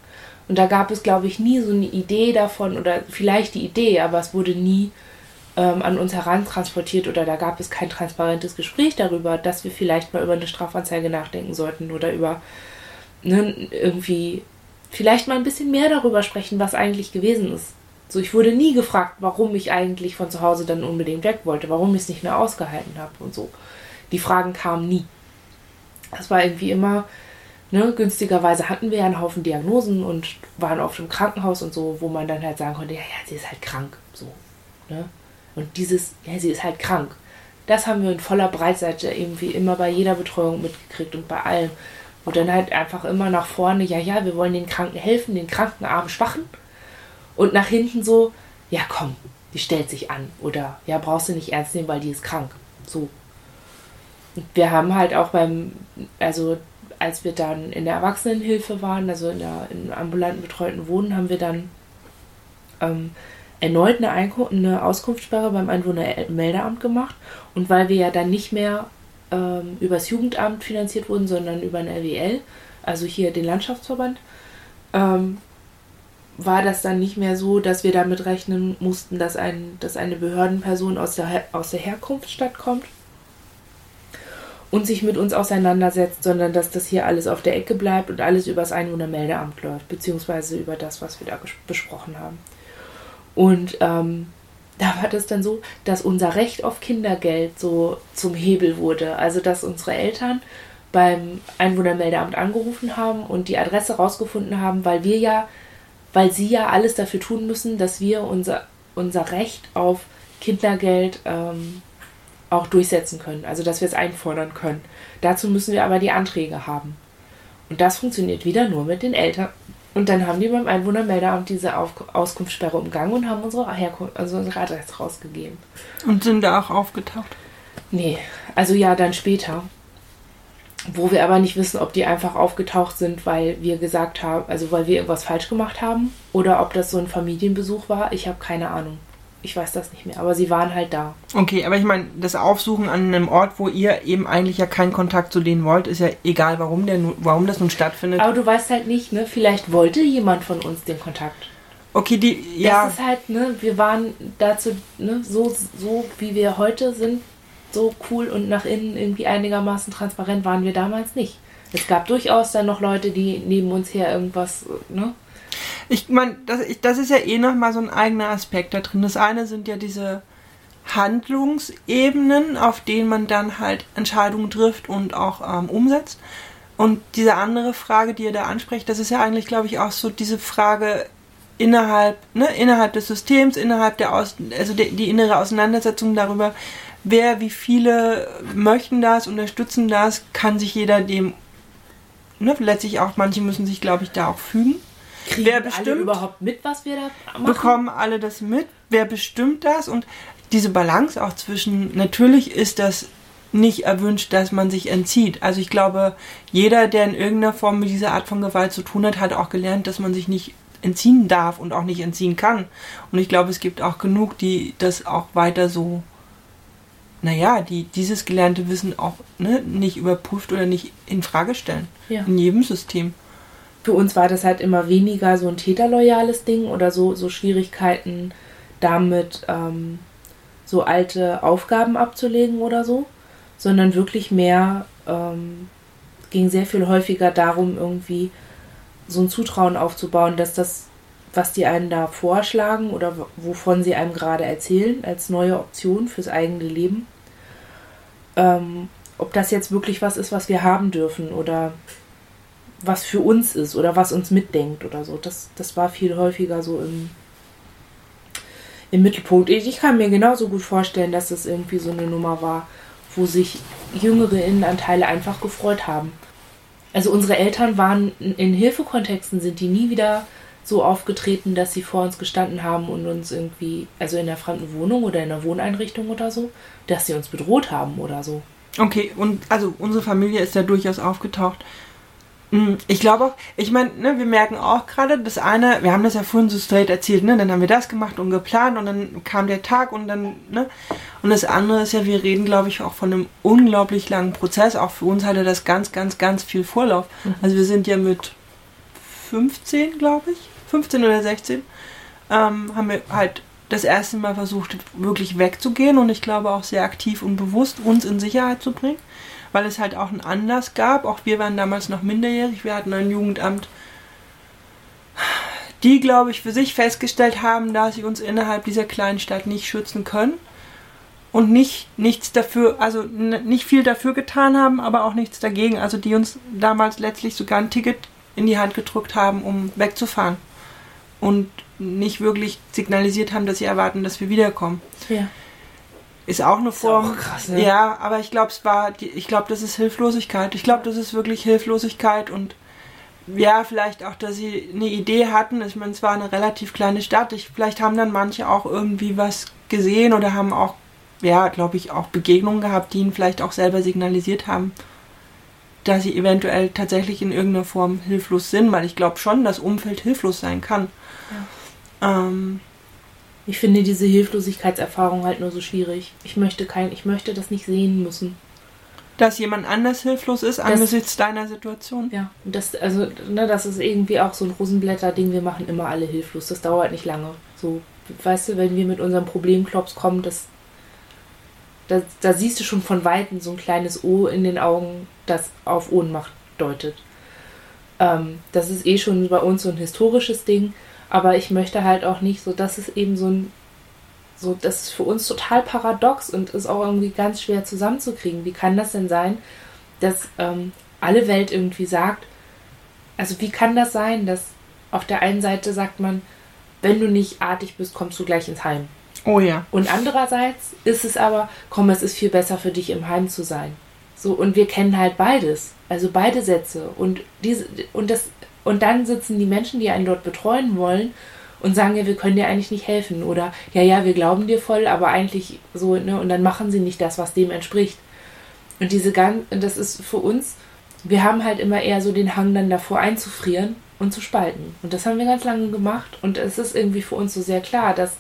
Und da gab es, glaube ich, nie so eine Idee davon oder vielleicht die Idee, aber es wurde nie ähm, an uns herantransportiert oder da gab es kein transparentes Gespräch darüber, dass wir vielleicht mal über eine Strafanzeige nachdenken sollten oder über ne, irgendwie vielleicht mal ein bisschen mehr darüber sprechen, was eigentlich gewesen ist. So, ich wurde nie gefragt, warum ich eigentlich von zu Hause dann unbedingt weg wollte, warum ich es nicht mehr ausgehalten habe und so. Die Fragen kamen nie. Das war irgendwie immer, ne, günstigerweise hatten wir ja einen Haufen Diagnosen und waren oft im Krankenhaus und so, wo man dann halt sagen konnte, ja, ja, sie ist halt krank, so, ne. Und dieses, ja, sie ist halt krank. Das haben wir in voller Breitseite irgendwie immer bei jeder Betreuung mitgekriegt und bei allem. Wo dann halt einfach immer nach vorne, ja, ja, wir wollen den Kranken helfen, den Kranken, armen, schwachen. Und nach hinten so, ja, komm, die stellt sich an. Oder, ja, brauchst du nicht ernst nehmen, weil die ist krank. So. Und wir haben halt auch beim, also als wir dann in der Erwachsenenhilfe waren, also in der in ambulanten betreuten Wohnen, haben wir dann ähm, erneut eine, Einko eine Auskunftssperre beim Einwohnermeldeamt gemacht. Und weil wir ja dann nicht mehr ähm, übers Jugendamt finanziert wurden, sondern über ein RWL, also hier den Landschaftsverband, ähm, war das dann nicht mehr so, dass wir damit rechnen mussten, dass, ein, dass eine Behördenperson aus der, aus der Herkunftsstadt kommt und sich mit uns auseinandersetzt, sondern dass das hier alles auf der Ecke bleibt und alles über das Einwohnermeldeamt läuft, beziehungsweise über das, was wir da besprochen haben. Und ähm, da war das dann so, dass unser Recht auf Kindergeld so zum Hebel wurde. Also dass unsere Eltern beim Einwohnermeldeamt angerufen haben und die Adresse rausgefunden haben, weil wir ja, weil sie ja alles dafür tun müssen, dass wir unser, unser Recht auf Kindergeld ähm, auch durchsetzen können. Also dass wir es einfordern können. Dazu müssen wir aber die Anträge haben. Und das funktioniert wieder nur mit den Eltern, und dann haben die beim Einwohnermeldeamt diese Auf Auskunftssperre umgangen und haben unsere, Herkunft, also unsere Adresse rausgegeben. Und sind da auch aufgetaucht? Nee, also ja, dann später. Wo wir aber nicht wissen, ob die einfach aufgetaucht sind, weil wir gesagt haben, also weil wir irgendwas falsch gemacht haben oder ob das so ein Familienbesuch war. Ich habe keine Ahnung. Ich weiß das nicht mehr, aber sie waren halt da. Okay, aber ich meine, das Aufsuchen an einem Ort, wo ihr eben eigentlich ja keinen Kontakt zu denen wollt, ist ja egal, warum, der, warum das nun stattfindet. Aber du weißt halt nicht, ne? Vielleicht wollte jemand von uns den Kontakt. Okay, die, ja. Das ist halt, ne? Wir waren dazu, ne? So, so wie wir heute sind, so cool und nach innen irgendwie einigermaßen transparent waren wir damals nicht. Es gab durchaus dann noch Leute, die neben uns her irgendwas, ne? Ich meine, das, das ist ja eh nochmal so ein eigener Aspekt da drin. Das eine sind ja diese Handlungsebenen, auf denen man dann halt Entscheidungen trifft und auch ähm, umsetzt. Und diese andere Frage, die ihr da ansprecht, das ist ja eigentlich, glaube ich, auch so diese Frage innerhalb, ne, innerhalb des Systems, innerhalb der Aus also die, die innere Auseinandersetzung darüber, wer, wie viele möchten das, unterstützen das, kann sich jeder dem, ne, letztlich auch, manche müssen sich, glaube ich, da auch fügen. Kriegen wer bestimmt, alle überhaupt mit, was wir da machen? Bekommen alle das mit? Wer bestimmt das? Und diese Balance auch zwischen, natürlich ist das nicht erwünscht, dass man sich entzieht. Also ich glaube, jeder, der in irgendeiner Form mit dieser Art von Gewalt zu tun hat, hat auch gelernt, dass man sich nicht entziehen darf und auch nicht entziehen kann. Und ich glaube, es gibt auch genug, die das auch weiter so, naja, die dieses gelernte Wissen auch ne, nicht überprüft oder nicht in Frage stellen. Ja. In jedem System. Für uns war das halt immer weniger so ein täterloyales Ding oder so, so Schwierigkeiten damit, ähm, so alte Aufgaben abzulegen oder so, sondern wirklich mehr, ähm, ging sehr viel häufiger darum, irgendwie so ein Zutrauen aufzubauen, dass das, was die einen da vorschlagen oder wovon sie einem gerade erzählen, als neue Option fürs eigene Leben, ähm, ob das jetzt wirklich was ist, was wir haben dürfen oder was für uns ist oder was uns mitdenkt oder so. Das, das war viel häufiger so im, im Mittelpunkt. Ich kann mir genauso gut vorstellen, dass es irgendwie so eine Nummer war, wo sich jüngere Innenanteile einfach gefreut haben. Also unsere Eltern waren in Hilfekontexten, sind die nie wieder so aufgetreten, dass sie vor uns gestanden haben und uns irgendwie, also in der fremden Wohnung oder in der Wohneinrichtung oder so, dass sie uns bedroht haben oder so. Okay, und also unsere Familie ist ja durchaus aufgetaucht. Hm, Ich glaube auch, ich meine, ne, wir merken auch gerade, das eine, wir haben das ja vorhin so straight erzählt, ne, dann haben wir das gemacht und geplant und dann kam der Tag und dann, ne, und das andere ist ja, wir reden, glaube ich, auch von einem unglaublich langen Prozess. Auch für uns hatte das ganz, ganz, ganz viel Vorlauf. Also wir sind ja mit 15, glaube ich, 15 oder 16, ähm, haben wir halt das erste Mal versucht, wirklich wegzugehen und ich glaube auch sehr aktiv und bewusst uns in Sicherheit zu bringen weil es halt auch einen Anlass gab. Auch wir waren damals noch minderjährig, wir hatten ein Jugendamt, die, glaube ich, für sich festgestellt haben, dass sie uns innerhalb dieser kleinen Stadt nicht schützen können und nicht nichts dafür, also nicht viel dafür getan haben, aber auch nichts dagegen. Also die uns damals letztlich sogar ein Ticket in die Hand gedrückt haben, um wegzufahren und nicht wirklich signalisiert haben, dass sie erwarten, dass wir wiederkommen. Ja. Ist auch eine Form. auch krass, ne? Ja, aber ich glaube, es war, die, ich glaube, das ist Hilflosigkeit. Ich glaube, das ist wirklich Hilflosigkeit und ja, vielleicht auch, dass sie eine Idee hatten. Ich meine, es war eine relativ kleine Stadt. Ich, vielleicht haben dann manche auch irgendwie was gesehen oder haben auch, ja, glaube ich, auch Begegnungen gehabt, die ihnen vielleicht auch selber signalisiert haben, dass sie eventuell tatsächlich in irgendeiner Form hilflos sind, weil ich glaube schon, dass Umfeld hilflos sein kann. Ähm, Ich finde diese Hilflosigkeitserfahrung halt nur so schwierig. Ich möchte kein, ich möchte das nicht sehen müssen. dass jemand anders hilflos ist angesichts deiner Situation. Ja, und das, also, ne, das ist irgendwie auch so ein Rosenblätter-Ding, wir machen immer alle hilflos. Das dauert nicht lange. So, weißt du, wenn wir mit unserem Problemklops kommen, das, da, da siehst du schon von Weitem so ein kleines O in den Augen, das auf Ohnmacht deutet. Ähm, das ist eh schon bei uns so ein historisches Ding, aber ich möchte halt auch nicht so, das ist eben so ein, so, das ist für uns total paradox und ist auch irgendwie ganz schwer zusammenzukriegen. Wie kann das denn sein, dass ähm, alle Welt irgendwie sagt, also wie kann das sein, dass auf der einen Seite sagt man, wenn du nicht artig bist, kommst du gleich ins Heim. Oh ja. Und andererseits ist es aber, komm, es ist viel besser für dich im Heim zu sein. So, und wir kennen halt beides. Also beide Sätze. Und diese, und das, und dann sitzen die Menschen, die einen dort betreuen wollen, und sagen, ja, wir können dir eigentlich nicht helfen. Oder ja, ja, wir glauben dir voll, aber eigentlich so, ne, und dann machen sie nicht das, was dem entspricht. Und diese ganz, das ist für uns, wir haben halt immer eher so den Hang dann davor einzufrieren und zu spalten. Und das haben wir ganz lange gemacht. Und es ist irgendwie für uns so sehr klar, dass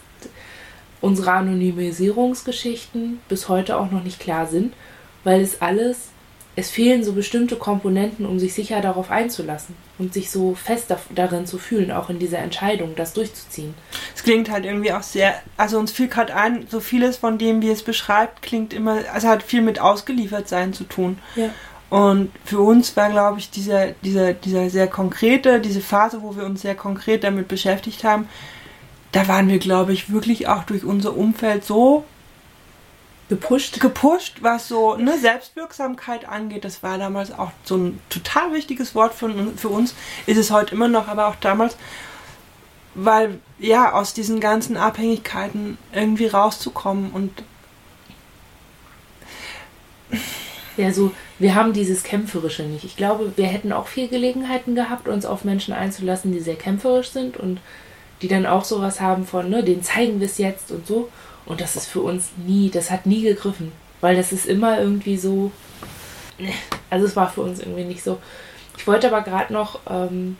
unsere Anonymisierungsgeschichten bis heute auch noch nicht klar sind, weil es alles, es fehlen so bestimmte Komponenten, um sich sicher darauf einzulassen und sich so fest darin zu fühlen, auch in dieser Entscheidung, das durchzuziehen. Es klingt halt irgendwie auch sehr, also uns fiel gerade ein, so vieles von dem, wie es beschreibt, klingt immer, also hat viel mit ausgeliefert sein zu tun. Ja. Und für uns war, glaube ich, dieser, dieser, dieser sehr konkrete, diese Phase, wo wir uns sehr konkret damit beschäftigt haben, da waren wir, glaube ich, wirklich auch durch unser Umfeld so Gepusht. gepusht, was so ne, Selbstwirksamkeit angeht. Das war damals auch so ein total wichtiges Wort für, für uns. Ist es heute immer noch, aber auch damals, weil ja aus diesen ganzen Abhängigkeiten irgendwie rauszukommen und Ja, so, wir haben dieses Kämpferische nicht. Ich glaube, wir hätten auch viel Gelegenheiten gehabt, uns auf Menschen einzulassen, die sehr kämpferisch sind und die dann auch sowas haben von, ne, denen zeigen wir es jetzt und so. Und das ist für uns nie, das hat nie gegriffen. Weil das ist immer irgendwie so. Also es war für uns irgendwie nicht so. Ich wollte aber gerade noch ähm,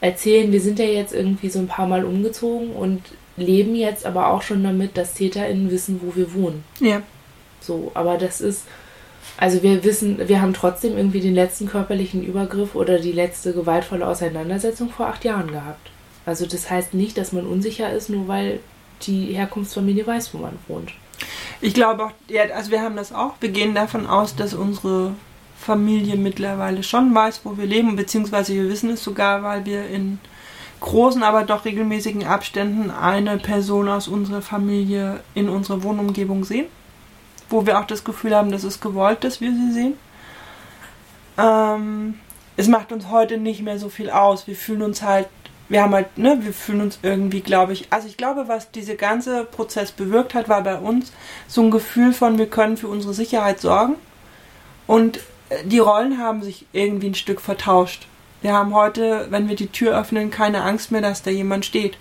erzählen, wir sind ja jetzt irgendwie so ein paar Mal umgezogen und leben jetzt aber auch schon damit, dass TäterInnen wissen, wo wir wohnen. Ja. So, aber das ist, also wir wissen, wir haben trotzdem irgendwie den letzten körperlichen Übergriff oder die letzte gewaltvolle Auseinandersetzung vor acht Jahren gehabt. Also das heißt nicht, dass man unsicher ist, nur weil die Herkunftsfamilie weiß, wo man wohnt. Ich glaube auch, ja, also wir haben das auch. Wir gehen davon aus, dass unsere Familie mittlerweile schon weiß, wo wir leben, beziehungsweise wir wissen es sogar, weil wir in großen, aber doch regelmäßigen Abständen eine Person aus unserer Familie in unserer Wohnumgebung sehen, wo wir auch das Gefühl haben, dass es gewollt, dass wir sie sehen. Ähm, es macht uns heute nicht mehr so viel aus. Wir fühlen uns halt, wir haben halt, ne, wir fühlen uns irgendwie, glaube ich, also ich glaube, was dieser ganze Prozess bewirkt hat, war bei uns so ein Gefühl von, wir können für unsere Sicherheit sorgen und die Rollen haben sich irgendwie ein Stück vertauscht. Wir haben heute, wenn wir die Tür öffnen, keine Angst mehr, dass da jemand steht.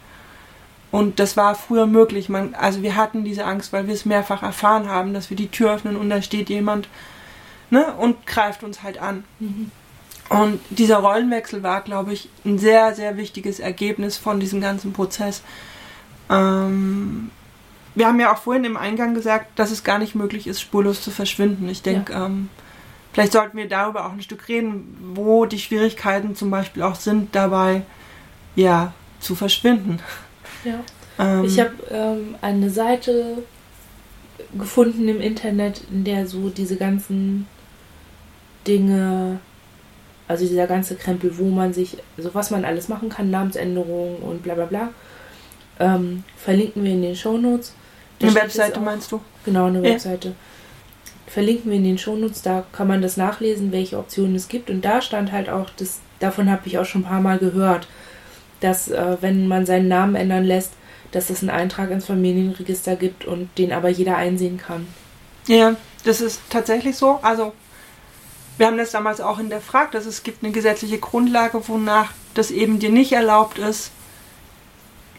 Und das war früher möglich. Man, also wir hatten diese Angst, weil wir es mehrfach erfahren haben, dass wir die Tür öffnen und da steht jemand ne, und greift uns halt an. Mhm. Und dieser Rollenwechsel war, glaube ich, ein sehr, sehr wichtiges Ergebnis von diesem ganzen Prozess. Ähm, wir haben ja auch vorhin im Eingang gesagt, dass es gar nicht möglich ist, spurlos zu verschwinden. Ich denke, ja. ähm, Vielleicht sollten wir darüber auch ein Stück reden, wo die Schwierigkeiten zum Beispiel auch sind, dabei ja zu verschwinden. Ja. Ähm, ich habe ähm, eine Seite gefunden im Internet, in der so diese ganzen Dinge, also dieser ganze Krempel, wo man sich, also was man alles machen kann, Namensänderungen und bla bla bla, ähm, verlinken wir in den Shownotes. Eine Webseite auch, meinst du? Genau, eine Webseite. Ja verlinken wir in den Shownotes, da kann man das nachlesen, welche Optionen es gibt. Und da stand halt auch, das, davon habe ich auch schon ein paar Mal gehört, dass äh, wenn man seinen Namen ändern lässt, dass es einen Eintrag ins Familienregister gibt und den aber jeder einsehen kann. Ja, das ist tatsächlich so. Also wir haben das damals auch hinterfragt, dass es gibt eine gesetzliche Grundlage, wonach das eben dir nicht erlaubt ist,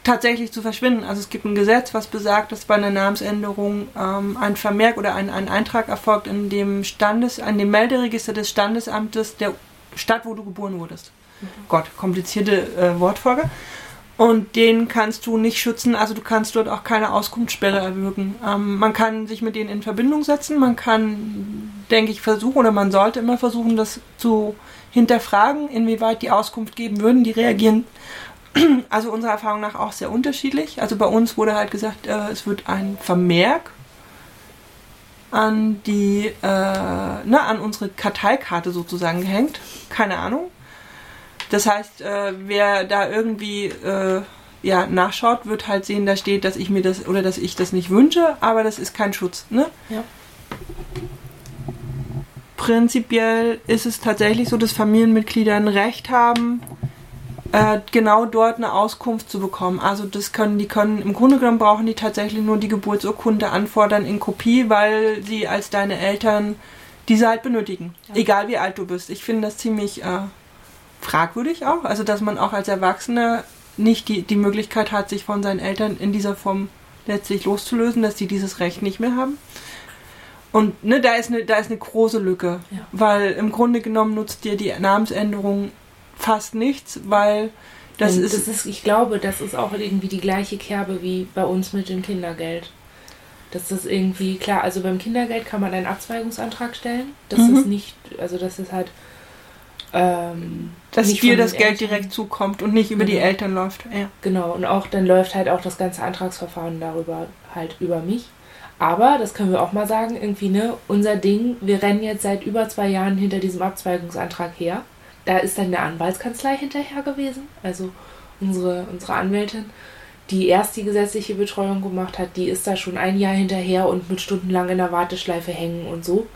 tatsächlich zu verschwinden. Also es gibt ein Gesetz, was besagt, dass bei einer Namensänderung ähm, ein Vermerk oder ein, ein Eintrag erfolgt in dem Standes, an dem Melderegister des Standesamtes der Stadt, wo du geboren wurdest. Mhm. Gott, komplizierte äh, Wortfolge. Und den kannst du nicht schützen, also du kannst dort auch keine Auskunftssperre erwirken. Ähm, man kann sich mit denen in Verbindung setzen, man kann, denke ich, versuchen oder man sollte immer versuchen, das zu hinterfragen, inwieweit die Auskunft geben würden. Die reagieren also unserer Erfahrung nach auch sehr unterschiedlich. Also bei uns wurde halt gesagt, äh, es wird ein Vermerk an die, äh, ne, an unsere Karteikarte sozusagen gehängt. Keine Ahnung. Das heißt, äh, wer da irgendwie äh, ja, nachschaut, wird halt sehen, da steht, dass ich mir das oder dass ich das nicht wünsche, aber das ist kein Schutz, ne? Ja. Prinzipiell ist es tatsächlich so, dass Familienmitglieder ein Recht haben, äh, genau dort eine Auskunft zu bekommen. Also das können, die können, im Grunde genommen brauchen die tatsächlich nur die Geburtsurkunde anfordern in Kopie, weil sie als deine Eltern diese halt benötigen. Ja. Egal wie alt du bist. Ich finde das ziemlich äh, fragwürdig auch. Also dass man auch als Erwachsener nicht die, die Möglichkeit hat, sich von seinen Eltern in dieser Form letztlich loszulösen, dass die dieses Recht nicht mehr haben. Und ne, da ist eine, da ist eine große Lücke, ja. weil im Grunde genommen nutzt dir die Namensänderung fast nichts, weil das ist, das ist. Ich glaube, das ist auch irgendwie die gleiche Kerbe wie bei uns mit dem Kindergeld. Das ist irgendwie klar. Also beim Kindergeld kann man einen Abzweigungsantrag stellen. Das mhm. ist nicht, also das ist halt. Ähm, dass dir das Geld Eltern. direkt zukommt und nicht über mhm. die Eltern läuft. Ja. Genau, und auch dann läuft halt auch das ganze Antragsverfahren darüber halt über mich. Aber, das können wir auch mal sagen, irgendwie, ne, unser Ding, wir rennen jetzt seit über zwei Jahren hinter diesem Abzweigungsantrag her da ist dann eine Anwaltskanzlei hinterher gewesen, also unsere, unsere Anwältin, die erst die gesetzliche Betreuung gemacht hat, die ist da schon ein Jahr hinterher und mit stundenlang in der Warteschleife hängen und so.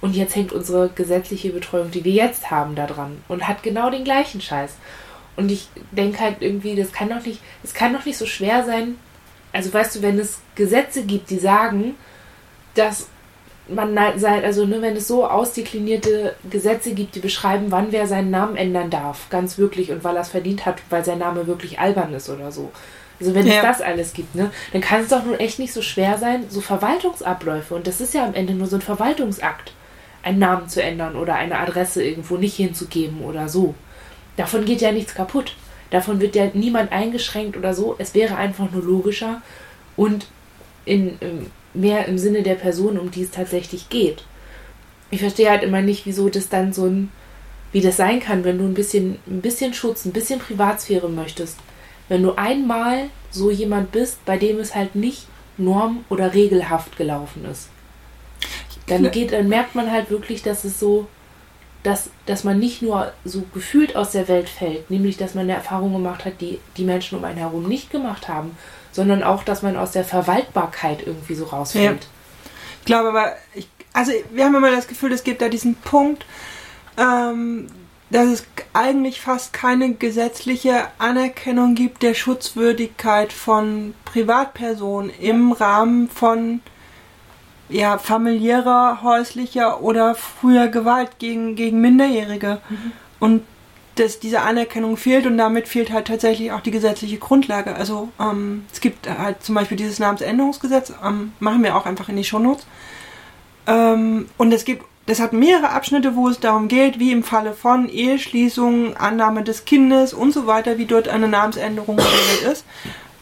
Und jetzt hängt unsere gesetzliche Betreuung, die wir jetzt haben, da dran und hat genau den gleichen Scheiß. Und ich denke halt irgendwie, das kann doch nicht, es kann doch nicht so schwer sein. Also weißt du, wenn es Gesetze gibt, die sagen, dass man sein, also ne, wenn es so ausdeklinierte Gesetze gibt, die beschreiben, wann wer seinen Namen ändern darf, ganz wirklich und weil er es verdient hat, weil sein Name wirklich albern ist oder so. Also wenn ja. es das alles gibt, ne, dann kann es doch nun echt nicht so schwer sein, so Verwaltungsabläufe und das ist ja am Ende nur so ein Verwaltungsakt, einen Namen zu ändern oder eine Adresse irgendwo nicht hinzugeben oder so. Davon geht ja nichts kaputt. Davon wird ja niemand eingeschränkt oder so. Es wäre einfach nur logischer und in, mehr im Sinne der Person, um die es tatsächlich geht. Ich verstehe halt immer nicht, wieso das dann so ein, wie das sein kann, wenn du ein bisschen, ein bisschen Schutz, ein bisschen Privatsphäre möchtest. Wenn du einmal so jemand bist, bei dem es halt nicht norm- oder regelhaft gelaufen ist. Dann geht, dann merkt man halt wirklich, dass es so, dass, dass man nicht nur so gefühlt aus der Welt fällt, nämlich dass man eine Erfahrung gemacht hat, die die Menschen um einen herum nicht gemacht haben, sondern auch, dass man aus der Verwaltbarkeit irgendwie so rausfällt. Ja. Ich glaube aber, ich, also wir haben immer das Gefühl, es gibt da diesen Punkt, ähm, dass es eigentlich fast keine gesetzliche Anerkennung gibt der Schutzwürdigkeit von Privatpersonen im Rahmen von ja, familiärer, häuslicher oder früher Gewalt gegen, gegen Minderjährige. Mhm. Und dass diese Anerkennung fehlt und damit fehlt halt tatsächlich auch die gesetzliche Grundlage. Also ähm, es gibt halt zum Beispiel dieses Namensänderungsgesetz, ähm, machen wir auch einfach in die Shownotes. Ähm, und es gibt, das hat mehrere Abschnitte, wo es darum geht, wie im Falle von Eheschließung, Annahme des Kindes und so weiter, wie dort eine Namensänderung geregelt ist.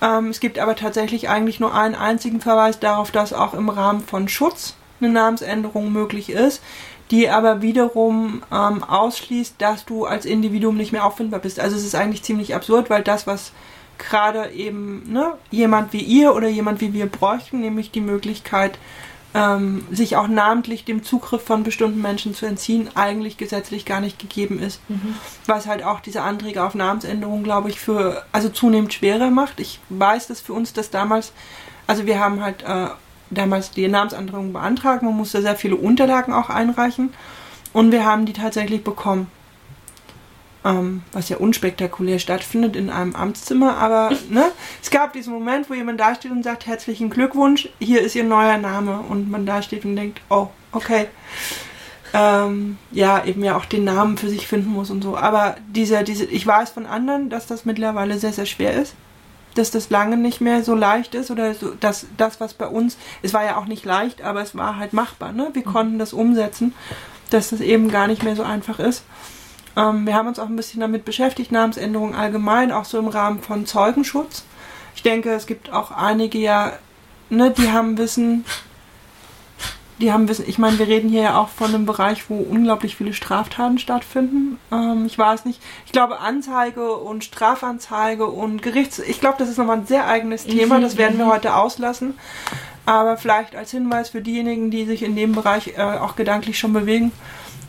Ähm, es gibt aber tatsächlich eigentlich nur einen einzigen Verweis darauf, dass auch im Rahmen von Schutz eine Namensänderung möglich ist die aber wiederum ähm, ausschließt, dass du als Individuum nicht mehr auffindbar bist. Also es ist eigentlich ziemlich absurd, weil das, was gerade eben ne, jemand wie ihr oder jemand wie wir bräuchten, nämlich die Möglichkeit, ähm, sich auch namentlich dem Zugriff von bestimmten Menschen zu entziehen, eigentlich gesetzlich gar nicht gegeben ist. Mhm. Was halt auch diese Anträge auf Namensänderung, glaube ich, für also zunehmend schwerer macht. Ich weiß, dass für uns das damals, also wir haben halt äh, damals die Namensänderung beantragt. Man musste sehr viele Unterlagen auch einreichen. Und wir haben die tatsächlich bekommen. Ähm, was ja unspektakulär stattfindet in einem Amtszimmer. Aber ne, es gab diesen Moment, wo jemand dasteht und sagt, herzlichen Glückwunsch, hier ist Ihr neuer Name. Und man dasteht und denkt, oh, okay. Ähm, ja, eben ja auch den Namen für sich finden muss und so. Aber diese, diese, ich weiß von anderen, dass das mittlerweile sehr, sehr schwer ist dass das lange nicht mehr so leicht ist oder so, dass das, was bei uns, es war ja auch nicht leicht, aber es war halt machbar. Ne? Wir mhm. konnten das umsetzen, dass das eben gar nicht mehr so einfach ist. Ähm, wir haben uns auch ein bisschen damit beschäftigt, Namensänderungen allgemein, auch so im Rahmen von Zeugenschutz. Ich denke, es gibt auch einige ja, ne, die haben Wissen, die haben Wissen, ich meine, wir reden hier ja auch von einem Bereich, wo unglaublich viele Straftaten stattfinden. Ähm, ich weiß nicht, ich glaube Anzeige und Strafanzeige und Gerichts, ich glaube, das ist nochmal ein sehr eigenes Thema, das werden wir mhm. heute auslassen. Aber vielleicht als Hinweis für diejenigen, die sich in dem Bereich äh, auch gedanklich schon bewegen,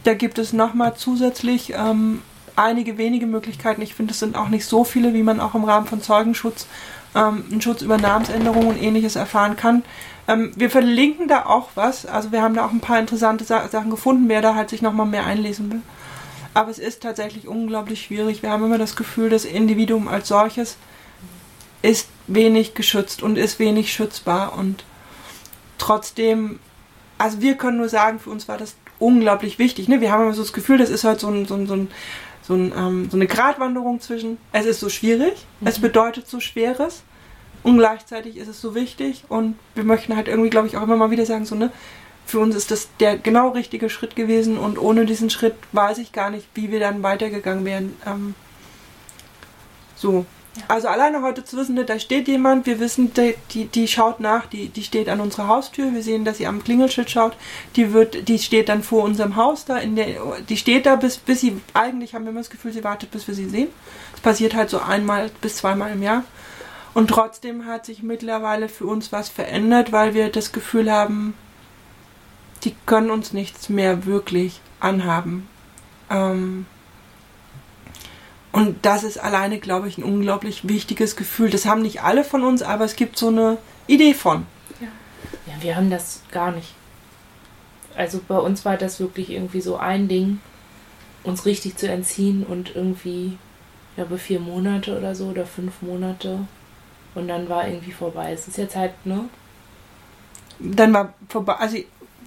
da gibt es nochmal zusätzlich ähm, einige wenige Möglichkeiten. Ich finde, es sind auch nicht so viele, wie man auch im Rahmen von Zeugenschutz ähm, einen Schutz über Namensänderungen und ähnliches erfahren kann. Ähm, wir verlinken da auch was. Also wir haben da auch ein paar interessante Sa Sachen gefunden, wer da halt sich nochmal mehr einlesen will. Aber es ist tatsächlich unglaublich schwierig. Wir haben immer das Gefühl, das Individuum als solches ist wenig geschützt und ist wenig schützbar. Und trotzdem, also wir können nur sagen, für uns war das unglaublich wichtig. Ne? Wir haben immer so das Gefühl, das ist halt so, ein, so, ein, so, ein, so, ein, ähm, so eine Gratwanderung zwischen, es ist so schwierig, mhm. es bedeutet so Schweres und gleichzeitig ist es so wichtig und wir möchten halt irgendwie, glaube ich, auch immer mal wieder sagen, so, ne, für uns ist das der genau richtige Schritt gewesen und ohne diesen Schritt weiß ich gar nicht, wie wir dann weitergegangen wären. Ähm, so. Also alleine heute zu wissen, ne, da steht jemand, wir wissen, die, die, die schaut nach, die, die steht an unserer Haustür, wir sehen, dass sie am Klingelschild schaut, die wird, die steht dann vor unserem Haus da, in der, die steht da bis, bis sie, eigentlich haben wir immer das Gefühl, sie wartet, bis wir sie sehen. Das passiert halt so einmal bis zweimal im Jahr. Und trotzdem hat sich mittlerweile für uns was verändert, weil wir das Gefühl haben, die können uns nichts mehr wirklich anhaben. Ähm und das ist alleine, glaube ich, ein unglaublich wichtiges Gefühl. Das haben nicht alle von uns, aber es gibt so eine Idee von. Ja, ja wir haben das gar nicht. Also bei uns war das wirklich irgendwie so ein Ding, uns richtig zu entziehen und irgendwie, ich glaube, vier Monate oder so oder fünf Monate und dann war irgendwie vorbei. Es ist jetzt halt, ne? Dann war vorbei. Also Ja,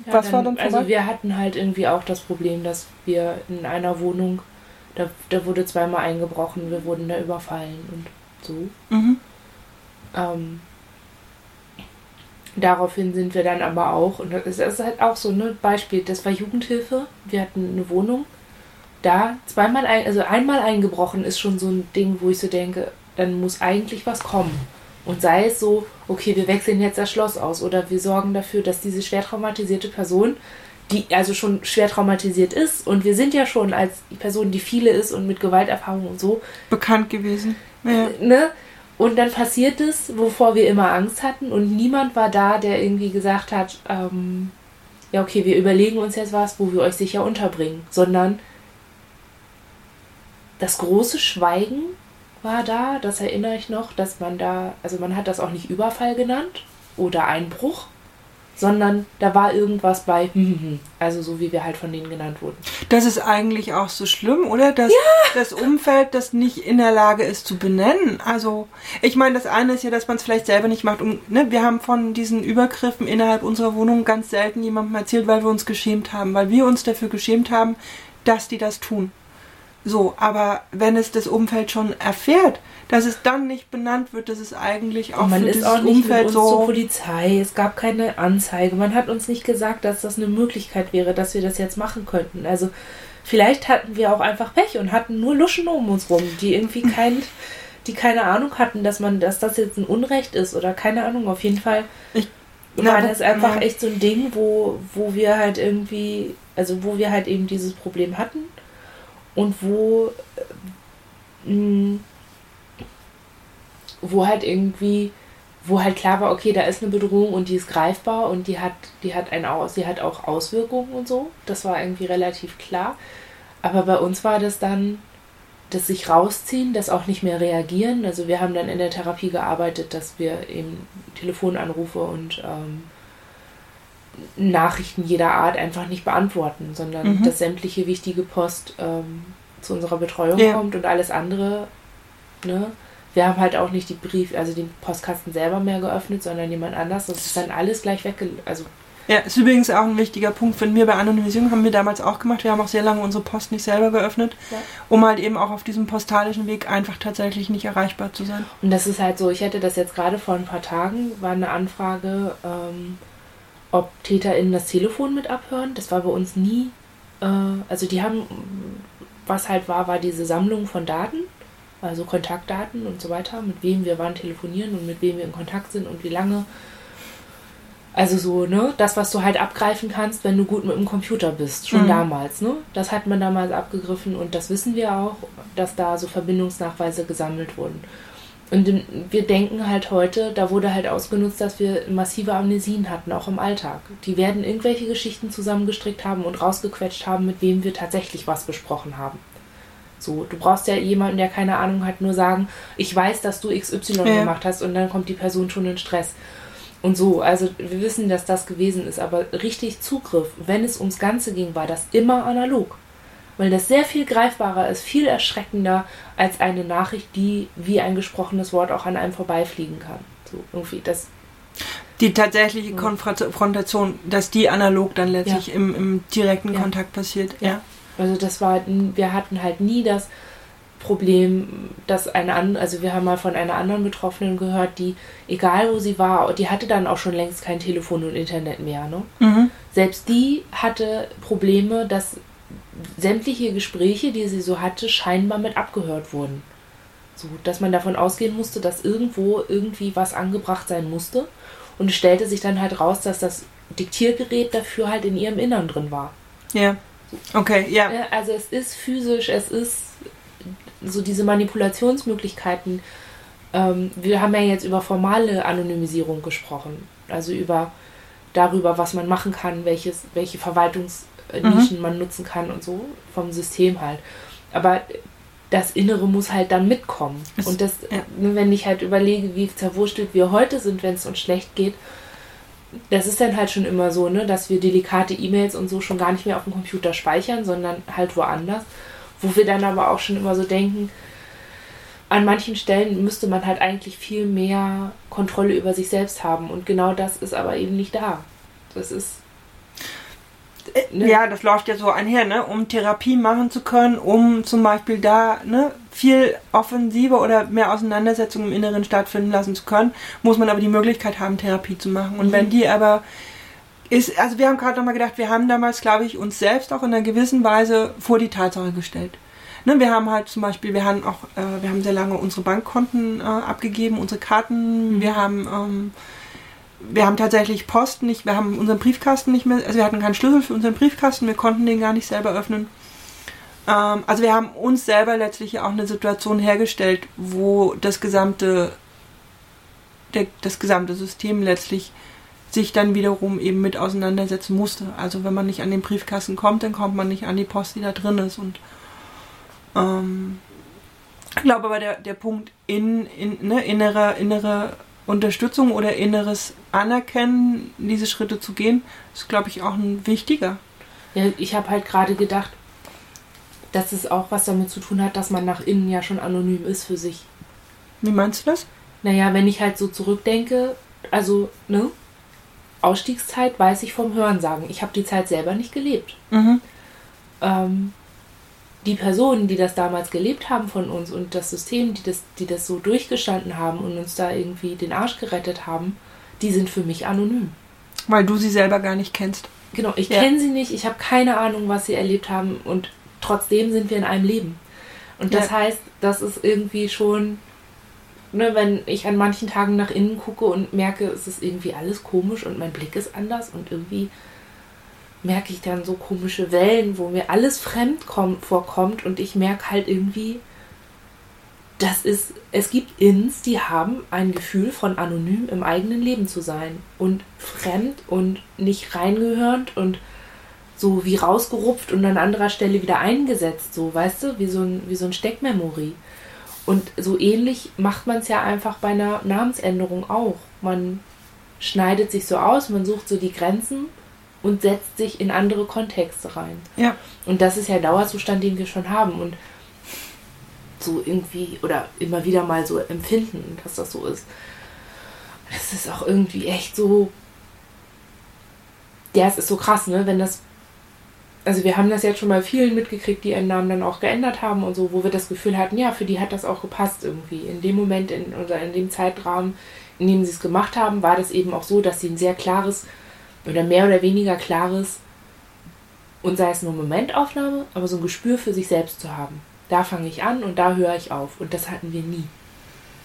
Was dann, war dann vorbei? Also wir hatten halt irgendwie auch das Problem, dass wir in einer Wohnung, da, da wurde zweimal eingebrochen, wir wurden da überfallen und so. Mhm. Ähm, daraufhin sind wir dann aber auch, und das ist halt auch so ein ne, Beispiel, das war Jugendhilfe, wir hatten eine Wohnung, da zweimal, ein, also einmal eingebrochen ist schon so ein Ding, wo ich so denke, dann muss eigentlich was kommen. Und sei es so, okay, wir wechseln jetzt das Schloss aus oder wir sorgen dafür, dass diese schwer traumatisierte Person, die also schon schwer traumatisiert ist und wir sind ja schon als Person, die viele ist und mit Gewalterfahrung und so bekannt gewesen. Ja. Ne? Und dann passiert es, wovor wir immer Angst hatten und niemand war da, der irgendwie gesagt hat, ähm, ja okay, wir überlegen uns jetzt was, wo wir euch sicher unterbringen, sondern das große Schweigen war da, das erinnere ich noch, dass man da, also man hat das auch nicht Überfall genannt oder Einbruch, sondern da war irgendwas bei, hm, hm, hm. also so wie wir halt von denen genannt wurden. Das ist eigentlich auch so schlimm, oder? Dass ja! das Umfeld das nicht in der Lage ist zu benennen. Also, ich meine, das eine ist ja, dass man es vielleicht selber nicht macht. Und, ne, wir haben von diesen Übergriffen innerhalb unserer Wohnung ganz selten jemandem erzählt, weil wir uns geschämt haben, weil wir uns dafür geschämt haben, dass die das tun. So, aber wenn es das Umfeld schon erfährt, dass es dann nicht benannt wird, dass es eigentlich auch Und man für ist auch nicht Umfeld mit uns so zur Polizei. Es gab keine Anzeige. Man hat uns nicht gesagt, dass das eine Möglichkeit wäre, dass wir das jetzt machen könnten. Also vielleicht hatten wir auch einfach Pech und hatten nur Luschen um uns rum, die irgendwie kein, die keine Ahnung hatten, dass man, dass das jetzt ein Unrecht ist oder keine Ahnung. Auf jeden Fall ich, war na, das einfach na. echt so ein Ding, wo, wo wir halt irgendwie, also wo wir halt eben dieses Problem hatten und wo, äh, wo halt irgendwie, wo halt klar war, okay, da ist eine Bedrohung und die ist greifbar und die hat, die hat ein Aus, die hat auch Auswirkungen und so. Das war irgendwie relativ klar. Aber bei uns war das dann das sich rausziehen, das auch nicht mehr reagieren. Also wir haben dann in der Therapie gearbeitet, dass wir eben Telefonanrufe und ähm, Nachrichten jeder Art einfach nicht beantworten, sondern mhm. dass sämtliche wichtige Post ähm, zu unserer Betreuung ja. kommt und alles andere, ne? Wir haben halt auch nicht die Brief, also den Postkasten selber mehr geöffnet, sondern jemand anders. Das ist dann alles gleich weg. Also ja, ist übrigens auch ein wichtiger Punkt. Wenn wir bei Anonymisierung haben wir damals auch gemacht. Wir haben auch sehr lange unsere Post nicht selber geöffnet, ja. um halt eben auch auf diesem postalischen Weg einfach tatsächlich nicht erreichbar zu sein. Und das ist halt so, ich hätte das jetzt gerade vor ein paar Tagen, war eine Anfrage, ähm, ob TäterInnen das Telefon mit abhören. Das war bei uns nie. Äh, also die haben, was halt war, war diese Sammlung von Daten, also Kontaktdaten und so weiter, mit wem wir wann telefonieren und mit wem wir in Kontakt sind und wie lange. Also so, ne, das, was du halt abgreifen kannst, wenn du gut mit dem Computer bist, schon mhm. damals, ne? Das hat man damals abgegriffen und das wissen wir auch, dass da so Verbindungsnachweise gesammelt wurden. Und wir denken halt heute, da wurde halt ausgenutzt, dass wir massive Amnesien hatten, auch im Alltag. Die werden irgendwelche Geschichten zusammengestrickt haben und rausgequetscht haben, mit wem wir tatsächlich was besprochen haben. So, du brauchst ja jemanden, der keine Ahnung hat, nur sagen, ich weiß, dass du XY ja. gemacht hast und dann kommt die Person schon in Stress. Und so, also wir wissen, dass das gewesen ist, aber richtig Zugriff, wenn es ums Ganze ging, war das immer analog weil das sehr viel greifbarer ist, viel erschreckender als eine Nachricht, die wie ein gesprochenes Wort auch an einem vorbeifliegen kann. So irgendwie das. Die tatsächliche ja. Konfrontation, dass die analog dann letztlich ja. im, im, direkten ja. Kontakt passiert. Ja. Also das war, wir hatten halt nie das Problem, dass eine also wir haben mal von einer anderen Betroffenen gehört, die, egal wo sie war, die hatte dann auch schon längst kein Telefon und Internet mehr. Ne? Mhm. Selbst die hatte Probleme, dass sämtliche Gespräche, die sie so hatte, scheinbar mit abgehört wurden. So, dass man davon ausgehen musste, dass irgendwo irgendwie was angebracht sein musste. Und es stellte sich dann halt raus, dass das Diktiergerät dafür halt in ihrem Innern drin war. Ja. Okay, ja. Also es ist physisch, es ist so diese Manipulationsmöglichkeiten. Ähm, wir haben ja jetzt über formale Anonymisierung gesprochen. Also über darüber, was man machen kann, welches, welche Verwaltungs Nischen mhm. man nutzen kann und so vom System halt. Aber das Innere muss halt dann mitkommen. Und das, ja. Wenn ich halt überlege, wie zerwurstelt wir heute sind, wenn es uns schlecht geht, das ist dann halt schon immer so, ne, dass wir delikate E-Mails und so schon gar nicht mehr auf dem Computer speichern, sondern halt woanders. Wo wir dann aber auch schon immer so denken, an manchen Stellen müsste man halt eigentlich viel mehr Kontrolle über sich selbst haben. Und genau das ist aber eben nicht da. Das ist Ne? Ja, das läuft ja so einher, ne? Um Therapie machen zu können, um zum Beispiel da ne, viel offensiver oder mehr Auseinandersetzungen im Inneren stattfinden lassen zu können, muss man aber die Möglichkeit haben, Therapie zu machen. Und mhm. wenn die aber ist, also wir haben gerade nochmal gedacht, wir haben damals, glaube ich, uns selbst auch in einer gewissen Weise vor die Tatsache gestellt. Ne, wir haben halt zum Beispiel, wir haben auch, äh, wir haben sehr lange unsere Bankkonten äh, abgegeben, unsere Karten, mhm. wir haben ähm, wir haben tatsächlich Post nicht, wir haben unseren Briefkasten nicht mehr, also wir hatten keinen Schlüssel für unseren Briefkasten, wir konnten den gar nicht selber öffnen. Ähm, also wir haben uns selber letztlich auch eine Situation hergestellt, wo das gesamte, der, das gesamte System letztlich sich dann wiederum eben mit auseinandersetzen musste. Also wenn man nicht an den Briefkasten kommt, dann kommt man nicht an die Post, die da drin ist. Und ähm, ich glaube aber der, der Punkt in, in ne, innere, innere Unterstützung oder inneres Anerkennen, diese Schritte zu gehen, ist, glaube ich, auch ein wichtiger. Ja, ich habe halt gerade gedacht, dass es auch was damit zu tun hat, dass man nach innen ja schon anonym ist für sich. Wie meinst du das? Naja, wenn ich halt so zurückdenke, also, ne? Ausstiegszeit weiß ich vom Hörensagen. Ich habe die Zeit selber nicht gelebt. Mhm. Ähm, die Personen, die das damals gelebt haben von uns und das System, die das, die das so durchgestanden haben und uns da irgendwie den Arsch gerettet haben, die sind für mich anonym. Weil du sie selber gar nicht kennst. Genau, ich ja. kenne sie nicht, ich habe keine Ahnung, was sie erlebt haben und trotzdem sind wir in einem Leben. Und das ja. heißt, das ist irgendwie schon, ne, wenn ich an manchen Tagen nach innen gucke und merke, es ist irgendwie alles komisch und mein Blick ist anders und irgendwie merke ich dann so komische Wellen, wo mir alles fremd kommt, vorkommt und ich merke halt irgendwie, das ist, es gibt Ins, die haben ein Gefühl von anonym im eigenen Leben zu sein und fremd und nicht reingehörend und so wie rausgerupft und an anderer Stelle wieder eingesetzt, so, weißt du, wie so ein, wie so ein Steckmemory. Und so ähnlich macht man es ja einfach bei einer Namensänderung auch. Man schneidet sich so aus, man sucht so die Grenzen und setzt sich in andere Kontexte rein. Ja. Und das ist ja der Dauerzustand, den wir schon haben und so irgendwie oder immer wieder mal so empfinden, dass das so ist. Das ist auch irgendwie echt so. Ja, es ist so krass, ne? Wenn das. Also wir haben das jetzt schon mal vielen mitgekriegt, die ihren Namen dann auch geändert haben und so, wo wir das Gefühl hatten, ja, für die hat das auch gepasst irgendwie. In dem Moment in, oder in dem Zeitrahmen, in dem sie es gemacht haben, war das eben auch so, dass sie ein sehr klares oder mehr oder weniger klares und sei es nur Momentaufnahme, aber so ein Gespür für sich selbst zu haben. Da fange ich an und da höre ich auf. Und das hatten wir nie.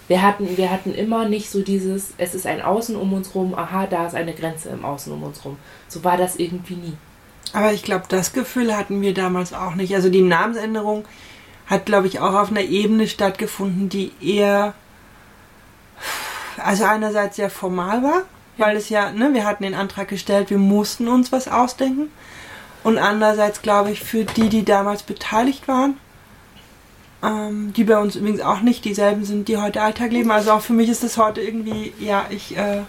Wir hatten, wir hatten immer nicht so dieses, es ist ein Außen um uns rum, aha, da ist eine Grenze im Außen um uns rum. So war das irgendwie nie. Aber ich glaube, das Gefühl hatten wir damals auch nicht. Also die Namensänderung hat, glaube ich, auch auf einer Ebene stattgefunden, die eher, also einerseits sehr formal war, weil es ja, ne, wir hatten den Antrag gestellt, wir mussten uns was ausdenken. Und andererseits glaube ich, für die, die damals beteiligt waren, ähm, die bei uns übrigens auch nicht dieselben sind, die heute Alltag leben. Also auch für mich ist das heute irgendwie, ja, ich äh,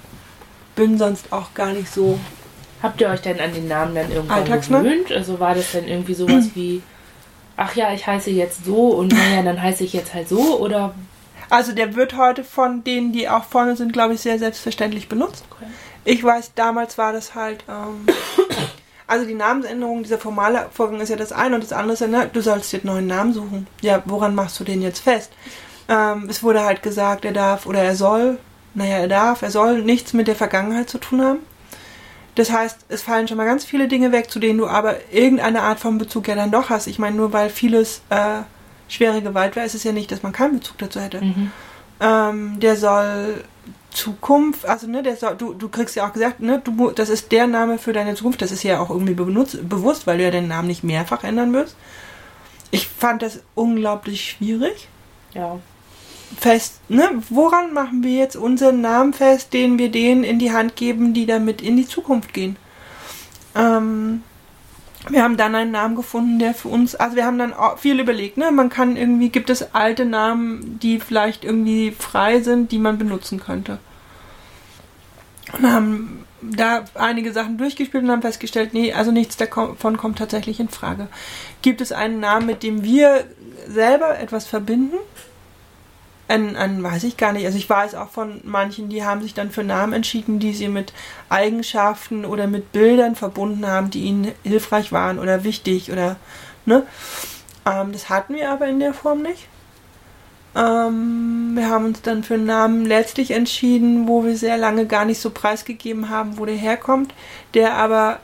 bin sonst auch gar nicht so. Habt ihr euch denn an den Namen dann irgendwann gewöhnt? Also war das dann irgendwie sowas wie, ach ja, ich heiße jetzt so und naja, dann heiße ich jetzt halt so oder also der wird heute von denen, die auch vorne sind, glaube ich, sehr selbstverständlich benutzt. Okay. Ich weiß, damals war das halt, ähm, also die Namensänderung, dieser formale Vorgang ist ja das eine und das andere ist ja, ne, du sollst dir einen neuen Namen suchen. Ja, woran machst du den jetzt fest? Ähm, es wurde halt gesagt, er darf oder er soll, naja, er darf, er soll nichts mit der Vergangenheit zu tun haben. Das heißt, es fallen schon mal ganz viele Dinge weg, zu denen du aber irgendeine Art von Bezug ja dann doch hast. Ich meine, nur weil vieles äh, schwere Gewalt war, ist es ja nicht, dass man keinen Bezug dazu hätte. Mhm. Ähm, der soll Zukunft, also ne, der soll, du, du kriegst ja auch gesagt, ne, du, das ist der Name für deine Zukunft, das ist ja auch irgendwie benutzt, bewusst, weil du ja den Namen nicht mehrfach ändern wirst. Ich fand das unglaublich schwierig. Ja. Fest, ne, woran machen wir jetzt unseren Namen fest, den wir denen in die Hand geben, die damit in die Zukunft gehen? Ähm, wir haben dann einen Namen gefunden, der für uns, also wir haben dann viel überlegt, ne? Man kann irgendwie, gibt es alte Namen, die vielleicht irgendwie frei sind, die man benutzen könnte. Und haben da einige Sachen durchgespielt und haben festgestellt, nee, also nichts davon kommt tatsächlich in Frage. Gibt es einen Namen, mit dem wir selber etwas verbinden? An, an, weiß ich gar nicht. Also ich weiß auch von manchen, die haben sich dann für Namen entschieden, die sie mit Eigenschaften oder mit Bildern verbunden haben, die ihnen hilfreich waren oder wichtig oder ne. Ähm, das hatten wir aber in der Form nicht. Ähm, wir haben uns dann für einen Namen letztlich entschieden, wo wir sehr lange gar nicht so preisgegeben haben, wo der herkommt, der aber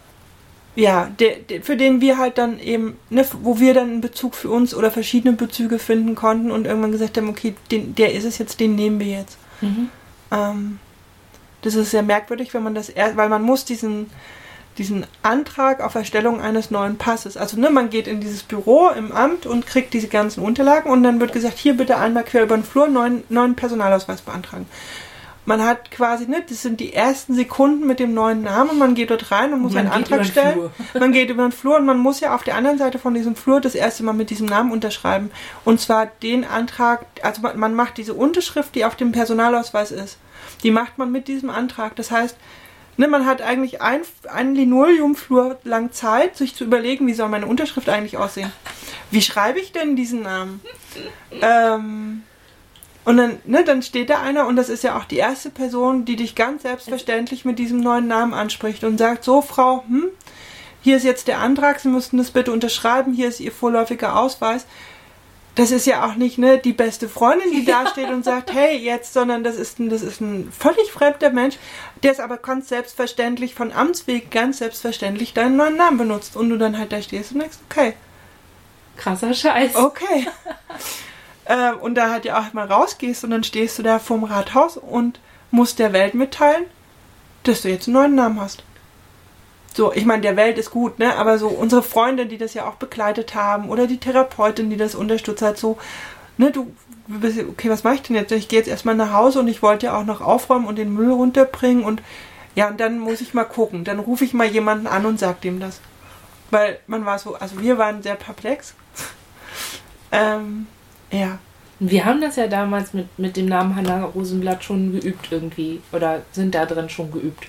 ja, der, der, für den wir halt dann eben, ne, wo wir dann einen Bezug für uns oder verschiedene Bezüge finden konnten und irgendwann gesagt haben, okay, den, der ist es jetzt, den nehmen wir jetzt. Mhm. Ähm, das ist sehr merkwürdig, wenn man das erst, weil man muss diesen, diesen Antrag auf Erstellung eines neuen Passes, also ne, man geht in dieses Büro im Amt und kriegt diese ganzen Unterlagen und dann wird gesagt, hier bitte einmal quer über den Flur neuen, neuen Personalausweis beantragen man hat quasi, ne, das sind die ersten Sekunden mit dem neuen Namen, man geht dort rein und muss man einen Antrag stellen. Man geht über den Flur und man muss ja auf der anderen Seite von diesem Flur das erste Mal mit diesem Namen unterschreiben. Und zwar den Antrag, also man, man macht diese Unterschrift, die auf dem Personalausweis ist, die macht man mit diesem Antrag. Das heißt, ne, man hat eigentlich ein, einen Linoleumflur lang Zeit, sich zu überlegen, wie soll meine Unterschrift eigentlich aussehen. Wie schreibe ich denn diesen Namen? Ähm, und dann, ne, dann steht da einer und das ist ja auch die erste Person, die dich ganz selbstverständlich mit diesem neuen Namen anspricht und sagt, so Frau, hm, hier ist jetzt der Antrag, Sie müssten das bitte unterschreiben, hier ist Ihr vorläufiger Ausweis. Das ist ja auch nicht ne, die beste Freundin, die da steht und sagt, hey, jetzt, sondern das ist, ein, das ist ein völlig fremder Mensch, der es aber ganz selbstverständlich von Amtsweg ganz selbstverständlich deinen neuen Namen benutzt. Und du dann halt da stehst und denkst, okay. Krasser Scheiß. Okay. äh, und da halt ja auch mal rausgehst und dann stehst du da vorm Rathaus und musst der Welt mitteilen, dass du jetzt einen neuen Namen hast. So, ich meine, der Welt ist gut, ne? Aber so unsere Freunde, die das ja auch begleitet haben, oder die Therapeutin, die das unterstützt hat, so, ne, du, okay, was mache ich denn jetzt? Ich gehe jetzt erstmal nach Hause und ich wollte ja auch noch aufräumen und den Müll runterbringen und ja, und dann muss ich mal gucken. Dann rufe ich mal jemanden an und sag dem das. Weil man war so, also wir waren sehr perplex. ähm, ja. Wir haben das ja damals mit, mit dem Namen Hannah Rosenblatt schon geübt irgendwie. Oder sind da drin schon geübt.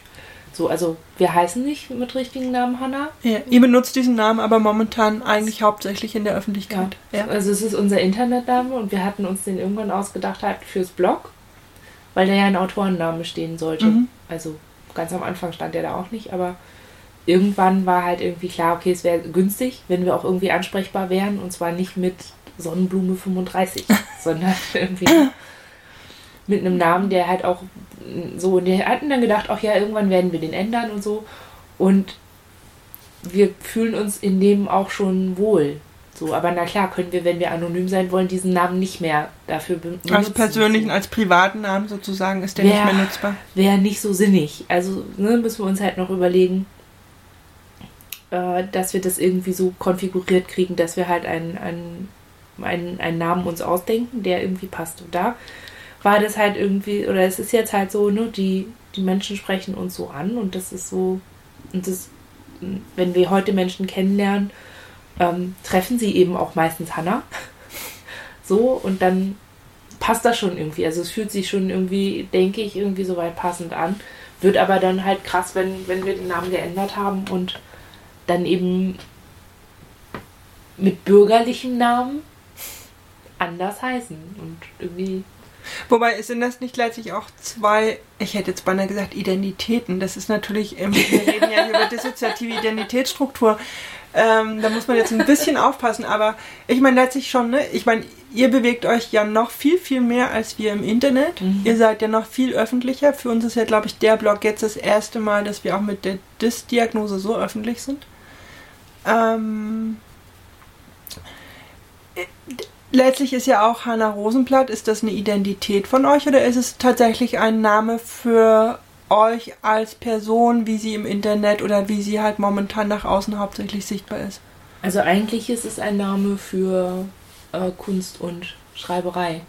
So, also wir heißen nicht mit richtigen Namen Hannah. Ja, ihr benutzt diesen Namen aber momentan eigentlich hauptsächlich in der Öffentlichkeit. Ja. ja. Also es ist unser Internetname und wir hatten uns den irgendwann ausgedacht halt fürs Blog, weil da ja ein Autorenname stehen sollte. Mhm. Also ganz am Anfang stand der da auch nicht, aber irgendwann war halt irgendwie klar, okay, es wäre günstig, wenn wir auch irgendwie ansprechbar wären und zwar nicht mit Sonnenblume 35, sondern irgendwie mit einem Namen, der halt auch so, und wir hatten dann gedacht, ach ja, irgendwann werden wir den ändern und so. Und wir fühlen uns in dem auch schon wohl. So, aber na klar, können wir, wenn wir anonym sein wollen, diesen Namen nicht mehr dafür benutzen. Als persönlichen, als privaten Namen sozusagen ist der wär, nicht mehr nutzbar. Wäre nicht so sinnig. Also ne, müssen wir uns halt noch überlegen, äh, dass wir das irgendwie so konfiguriert kriegen, dass wir halt ein, ein einen, einen Namen uns ausdenken, der irgendwie passt. Und da war das halt irgendwie, oder es ist jetzt halt so, ne, die, die Menschen sprechen uns so an und das ist so, und das, wenn wir heute Menschen kennenlernen, ähm, treffen sie eben auch meistens Hannah. so, und dann passt das schon irgendwie. Also es fühlt sich schon irgendwie, denke ich, irgendwie so weit passend an. Wird aber dann halt krass, wenn, wenn wir den Namen geändert haben und dann eben mit bürgerlichen Namen anders heißen und irgendwie. Wobei sind das nicht letztlich auch zwei, ich hätte jetzt beinahe gesagt, Identitäten. Das ist natürlich, ähm, wir reden ja über dissoziative Identitätsstruktur. Ähm, da muss man jetzt ein bisschen aufpassen, aber ich meine letztlich schon, ne? Ich meine, ihr bewegt euch ja noch viel, viel mehr als wir im Internet. Mhm. Ihr seid ja noch viel öffentlicher. Für uns ist ja, glaube ich, der Blog jetzt das erste Mal, dass wir auch mit der DIS-Diagnose so öffentlich sind. Ähm, letztlich ist ja auch Hanna Rosenblatt, ist das eine Identität von euch oder ist es tatsächlich ein Name für euch als Person, wie sie im Internet oder wie sie halt momentan nach außen hauptsächlich sichtbar ist? Also eigentlich ist es ein Name für äh, Kunst und Schreiberei,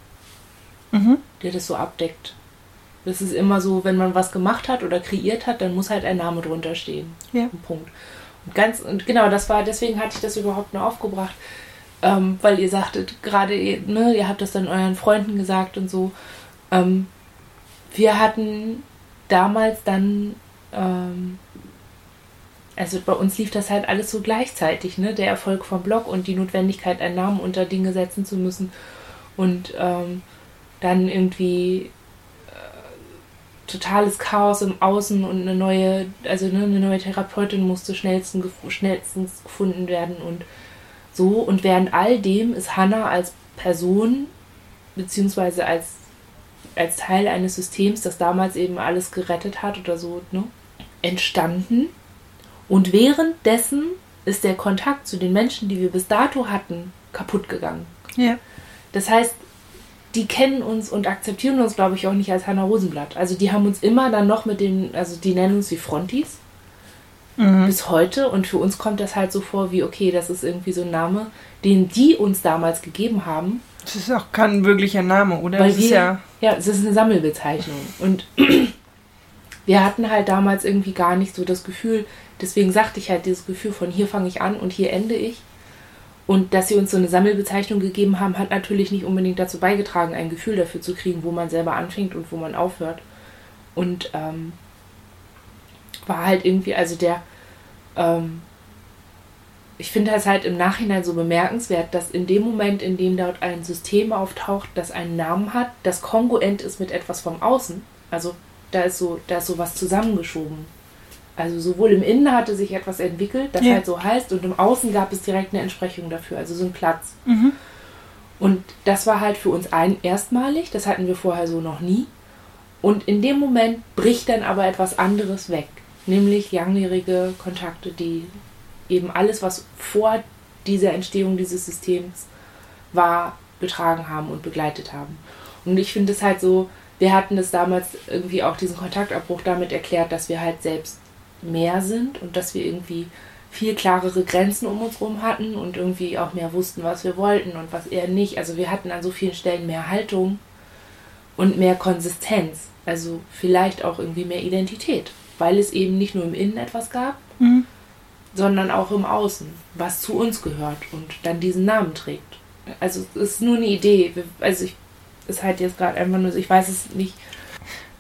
mhm. der das so abdeckt. Das ist immer so, wenn man was gemacht hat oder kreiert hat, dann muss halt ein Name drunter stehen. Ja. Punkt. Und ganz und genau, das war deswegen hatte ich das überhaupt nur aufgebracht ähm, weil ihr sagtet, gerade, ne, ihr habt das dann euren Freunden gesagt und so. Ähm, wir hatten damals dann, ähm, also bei uns lief das halt alles so gleichzeitig, ne? Der Erfolg vom Blog und die Notwendigkeit, einen Namen unter Dinge setzen zu müssen. Und ähm, dann irgendwie äh, totales Chaos im Außen und eine neue, also ne, eine neue Therapeutin musste schnellstens, schnellstens gefunden werden und so. Und während all dem ist Hannah als Person, beziehungsweise als, als Teil eines Systems, das damals eben alles gerettet hat oder so, ne, entstanden. Und währenddessen ist der Kontakt zu den Menschen, die wir bis dato hatten, kaputt gegangen. Ja. Das heißt, die kennen uns und akzeptieren uns, glaube ich, auch nicht als Hannah Rosenblatt. Also die haben uns immer dann noch mit den, also die nennen uns die Frontis Mhm. bis heute und für uns kommt das halt so vor wie, okay, das ist irgendwie so ein Name, den die uns damals gegeben haben, Das ist auch kein wirklicher Name, oder? weil das wir, ist ja. ja, es ist eine Sammelbezeichnung und wir hatten halt damals irgendwie gar nicht so das Gefühl, deswegen sagte ich halt dieses Gefühl von hier fange ich an und hier ende ich. Und dass sie uns so eine Sammelbezeichnung gegeben haben, hat natürlich nicht unbedingt dazu beigetragen, ein Gefühl dafür zu kriegen, wo man selber anfängt und wo man aufhört. Und ähm, war halt irgendwie, also der, ähm, ich finde das halt im Nachhinein so bemerkenswert, dass in dem Moment, in dem dort ein System auftaucht, das einen Namen hat, das kongruent ist mit etwas vom Außen, also da ist so, da ist so was zusammengeschoben. Also sowohl im Innen hatte sich etwas entwickelt, das Ja. halt so heißt, und im Außen gab es direkt eine Entsprechung dafür, also so ein Platz. Mhm. Und das war halt für uns ein erstmalig, das hatten wir vorher so noch nie. Und in dem Moment bricht dann aber etwas anderes weg, nämlich langjährige Kontakte, die eben alles, was vor dieser Entstehung dieses Systems war, getragen haben und begleitet haben. Und ich finde es halt so, wir hatten es damals irgendwie auch diesen Kontaktabbruch damit erklärt, dass wir halt selbst mehr sind und dass wir irgendwie viel klarere Grenzen um uns rum hatten und irgendwie auch mehr wussten, was wir wollten und was eher nicht. Also wir hatten an so vielen Stellen mehr Haltung und mehr Konsistenz. Also vielleicht auch irgendwie mehr Identität, weil es eben nicht nur im Innen etwas gab, Mhm. sondern auch im Außen, was zu uns gehört und dann diesen Namen trägt. Also es ist nur eine Idee. Also ich ist halt jetzt gerade einfach nur ich weiß es nicht.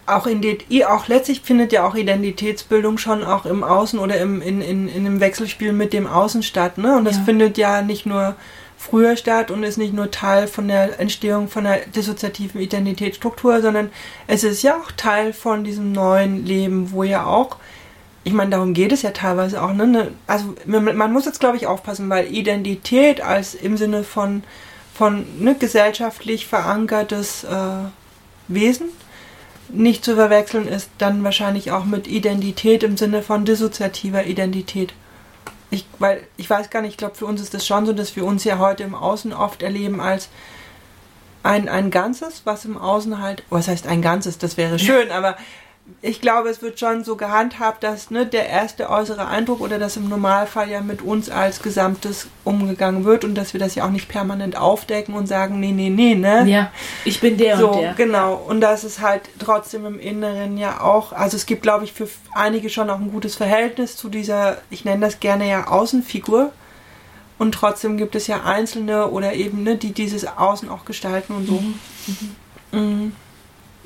Auch, in die, auch letztlich findet ja auch Identitätsbildung schon auch im Außen oder im, in, in, in einem Wechselspiel mit dem Außen statt. Ne? Und das Ja. findet ja nicht nur früher statt und ist nicht nur Teil von der Entstehung von der dissoziativen Identitätsstruktur, sondern es ist ja auch Teil von diesem neuen Leben, wo ja auch, ich meine, darum geht es ja teilweise auch, ne? ne also man, muss jetzt, glaube ich, aufpassen, weil Identität als im Sinne von, von ne, gesellschaftlich verankertes äh, Wesen nicht zu verwechseln ist dann wahrscheinlich auch mit Identität im Sinne von dissoziativer Identität. Ich, weil ich weiß gar nicht, ich glaube, für uns ist das schon so, dass wir uns ja heute im Außen oft erleben als ein, ein Ganzes, was im Außen halt, was heißt ein Ganzes, das wäre schön, aber ich glaube, es wird schon so gehandhabt, dass ne, der erste äußere Eindruck oder dass im Normalfall ja mit uns als Gesamtes umgegangen wird und dass wir das ja auch nicht permanent aufdecken und sagen, nee, nee, nee, ne? Ja, ich bin der so, und der. genau. Und das ist halt trotzdem im Inneren ja auch, also es gibt, glaube ich, für einige schon auch ein gutes Verhältnis zu dieser, ich nenne das gerne ja Außenfigur. Und trotzdem gibt es ja Einzelne oder eben, ne, die dieses Außen auch gestalten und so. Mhm.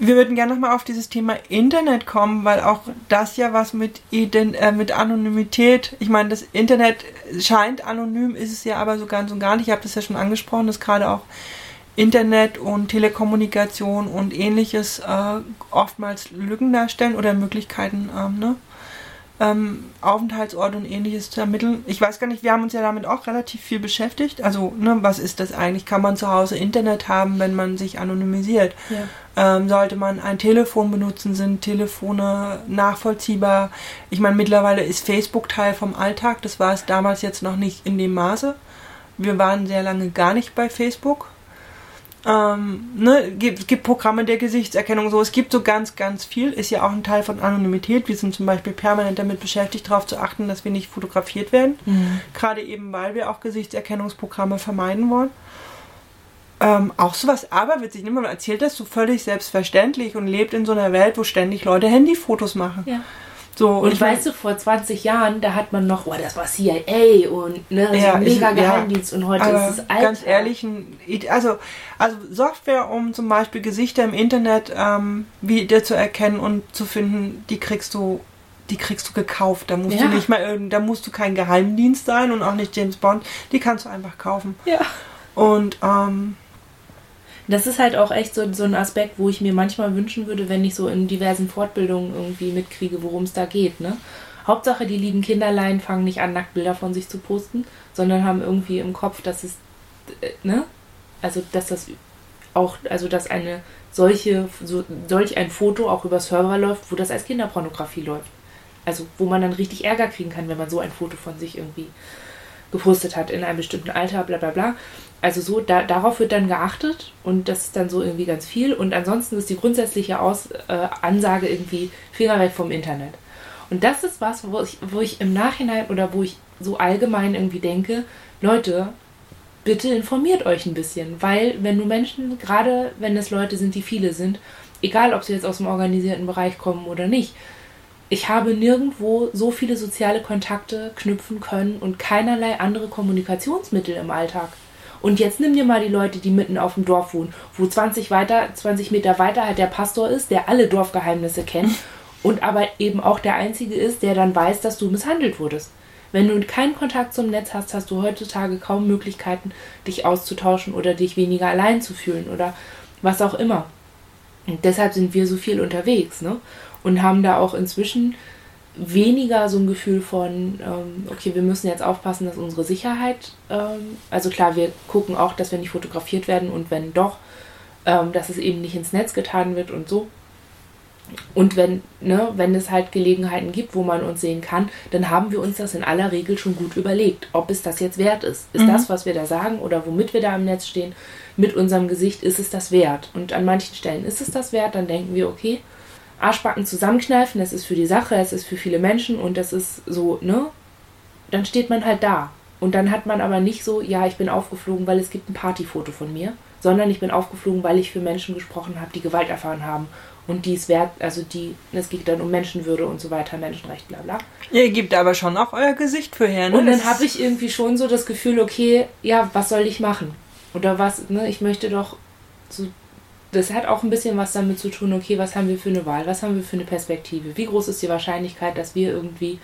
Wir würden gerne nochmal auf dieses Thema Internet kommen, weil auch das ja was mit, Ident äh, mit Anonymität, ich meine, das Internet scheint anonym, ist es ja aber so ganz und gar nicht. Ich habe das ja schon angesprochen, dass gerade auch Internet und Telekommunikation und ähnliches äh, oftmals Lücken darstellen oder Möglichkeiten, ähm, ne? ähm, Aufenthaltsort und ähnliches zu ermitteln. Ich weiß gar nicht, wir haben uns ja damit auch relativ viel beschäftigt. Also, ne, was ist das eigentlich? Kann man zu Hause Internet haben, wenn man sich anonymisiert? Ja. Ähm, sollte man ein Telefon benutzen? Sind Telefone nachvollziehbar? Ich meine, mittlerweile ist Facebook Teil vom Alltag. Das war es damals jetzt noch nicht in dem Maße. Wir waren sehr lange gar nicht bei Facebook. Ähm, ne, gibt, es gibt Programme der Gesichtserkennung, so es gibt so ganz, ganz viel, ist ja auch ein Teil von Anonymität. Wir sind zum Beispiel permanent damit beschäftigt, darauf zu achten, dass wir nicht fotografiert werden. Mhm. Gerade eben, weil wir auch Gesichtserkennungsprogramme vermeiden wollen. Ähm, auch sowas aberwitzig. Man erzählt das so völlig selbstverständlich und lebt in so einer Welt, wo ständig Leute Handyfotos machen. Ja. So, Und ich mein- weißt du, vor 20 Jahren, da hat man noch, oh, das war CIA und ne, Ja, so mega ja. Geheimdienst und heute ist es Alter. ganz ehrlich, also, also Software, um zum Beispiel Gesichter im Internet ähm, wieder zu erkennen und zu finden, die kriegst du, die kriegst du gekauft. Da musst Ja. du nicht mal, da musst du kein Geheimdienst sein und auch nicht James Bond. Die kannst du einfach kaufen. Ja. Und ähm, Das ist halt auch echt so, so ein Aspekt, wo ich mir manchmal wünschen würde, wenn ich so in diversen Fortbildungen irgendwie mitkriege, worum es da geht. Ne? Hauptsache, die lieben Kinderlein fangen nicht an, Nacktbilder von sich zu posten, sondern haben irgendwie im Kopf, dass es, äh, ne? Also, dass das auch, also, dass eine solche, so, solch ein Foto auch über Server läuft, wo das als Kinderpornografie läuft. Also, wo man dann richtig Ärger kriegen kann, wenn man so ein Foto von sich irgendwie gepostet hat in einem bestimmten Alter, bla bla bla. Also so, da, darauf wird dann geachtet und das ist dann so irgendwie ganz viel. Und ansonsten ist die grundsätzliche Aus, äh, Ansage irgendwie Finger weg vom Internet. Und das ist was, wo ich, wo ich im Nachhinein oder wo ich so allgemein irgendwie denke, Leute, bitte informiert euch ein bisschen, weil wenn du Menschen, gerade wenn es Leute sind, die viele sind, egal ob sie jetzt aus dem organisierten Bereich kommen oder nicht, ich habe nirgendwo so viele soziale Kontakte knüpfen können und keinerlei andere Kommunikationsmittel im Alltag. Und jetzt nimm dir mal die Leute, die mitten auf dem Dorf wohnen, wo 20 weiter, 20 Meter weiter halt der Pastor ist, der alle Dorfgeheimnisse kennt und aber eben auch der einzige ist, der dann weiß, dass du misshandelt wurdest. Wenn du keinen Kontakt zum Netz hast, hast du heutzutage kaum Möglichkeiten, dich auszutauschen oder dich weniger allein zu fühlen oder was auch immer. Und deshalb sind wir so viel unterwegs, ne? Und haben da auch inzwischen weniger so ein Gefühl von, ähm, okay, wir müssen jetzt aufpassen, dass unsere Sicherheit, ähm, also klar, wir gucken auch, dass wir nicht fotografiert werden und wenn doch, ähm, dass es eben nicht ins Netz getan wird und so. Und wenn, ne, wenn es halt Gelegenheiten gibt, wo man uns sehen kann, dann haben wir uns das in aller Regel schon gut überlegt, ob es das jetzt wert ist. Ist mhm. das, was wir da sagen oder womit wir da im Netz stehen, mit unserem Gesicht, ist es das wert? Und an manchen Stellen ist es das wert, dann denken wir, okay, Arschbacken zusammenkneifen, das ist für die Sache, es ist für viele Menschen und das ist so, ne? Dann steht man halt da. Und dann hat man aber nicht so, ja, ich bin aufgeflogen, weil es gibt ein Partyfoto von mir, sondern ich bin aufgeflogen, weil ich für Menschen gesprochen habe, die Gewalt erfahren haben und die es wert, also die, es geht dann um Menschenwürde und so weiter, Menschenrecht, bla bla. Ihr gebt aber schon auch euer Gesicht für her, ne? Und dann habe ich irgendwie schon so das Gefühl, okay, ja, was soll ich machen? Oder was, ne, ich möchte doch so das hat auch ein bisschen was damit zu tun, okay, was haben wir für eine Wahl, was haben wir für eine Perspektive, wie groß ist die Wahrscheinlichkeit, dass wir irgendwie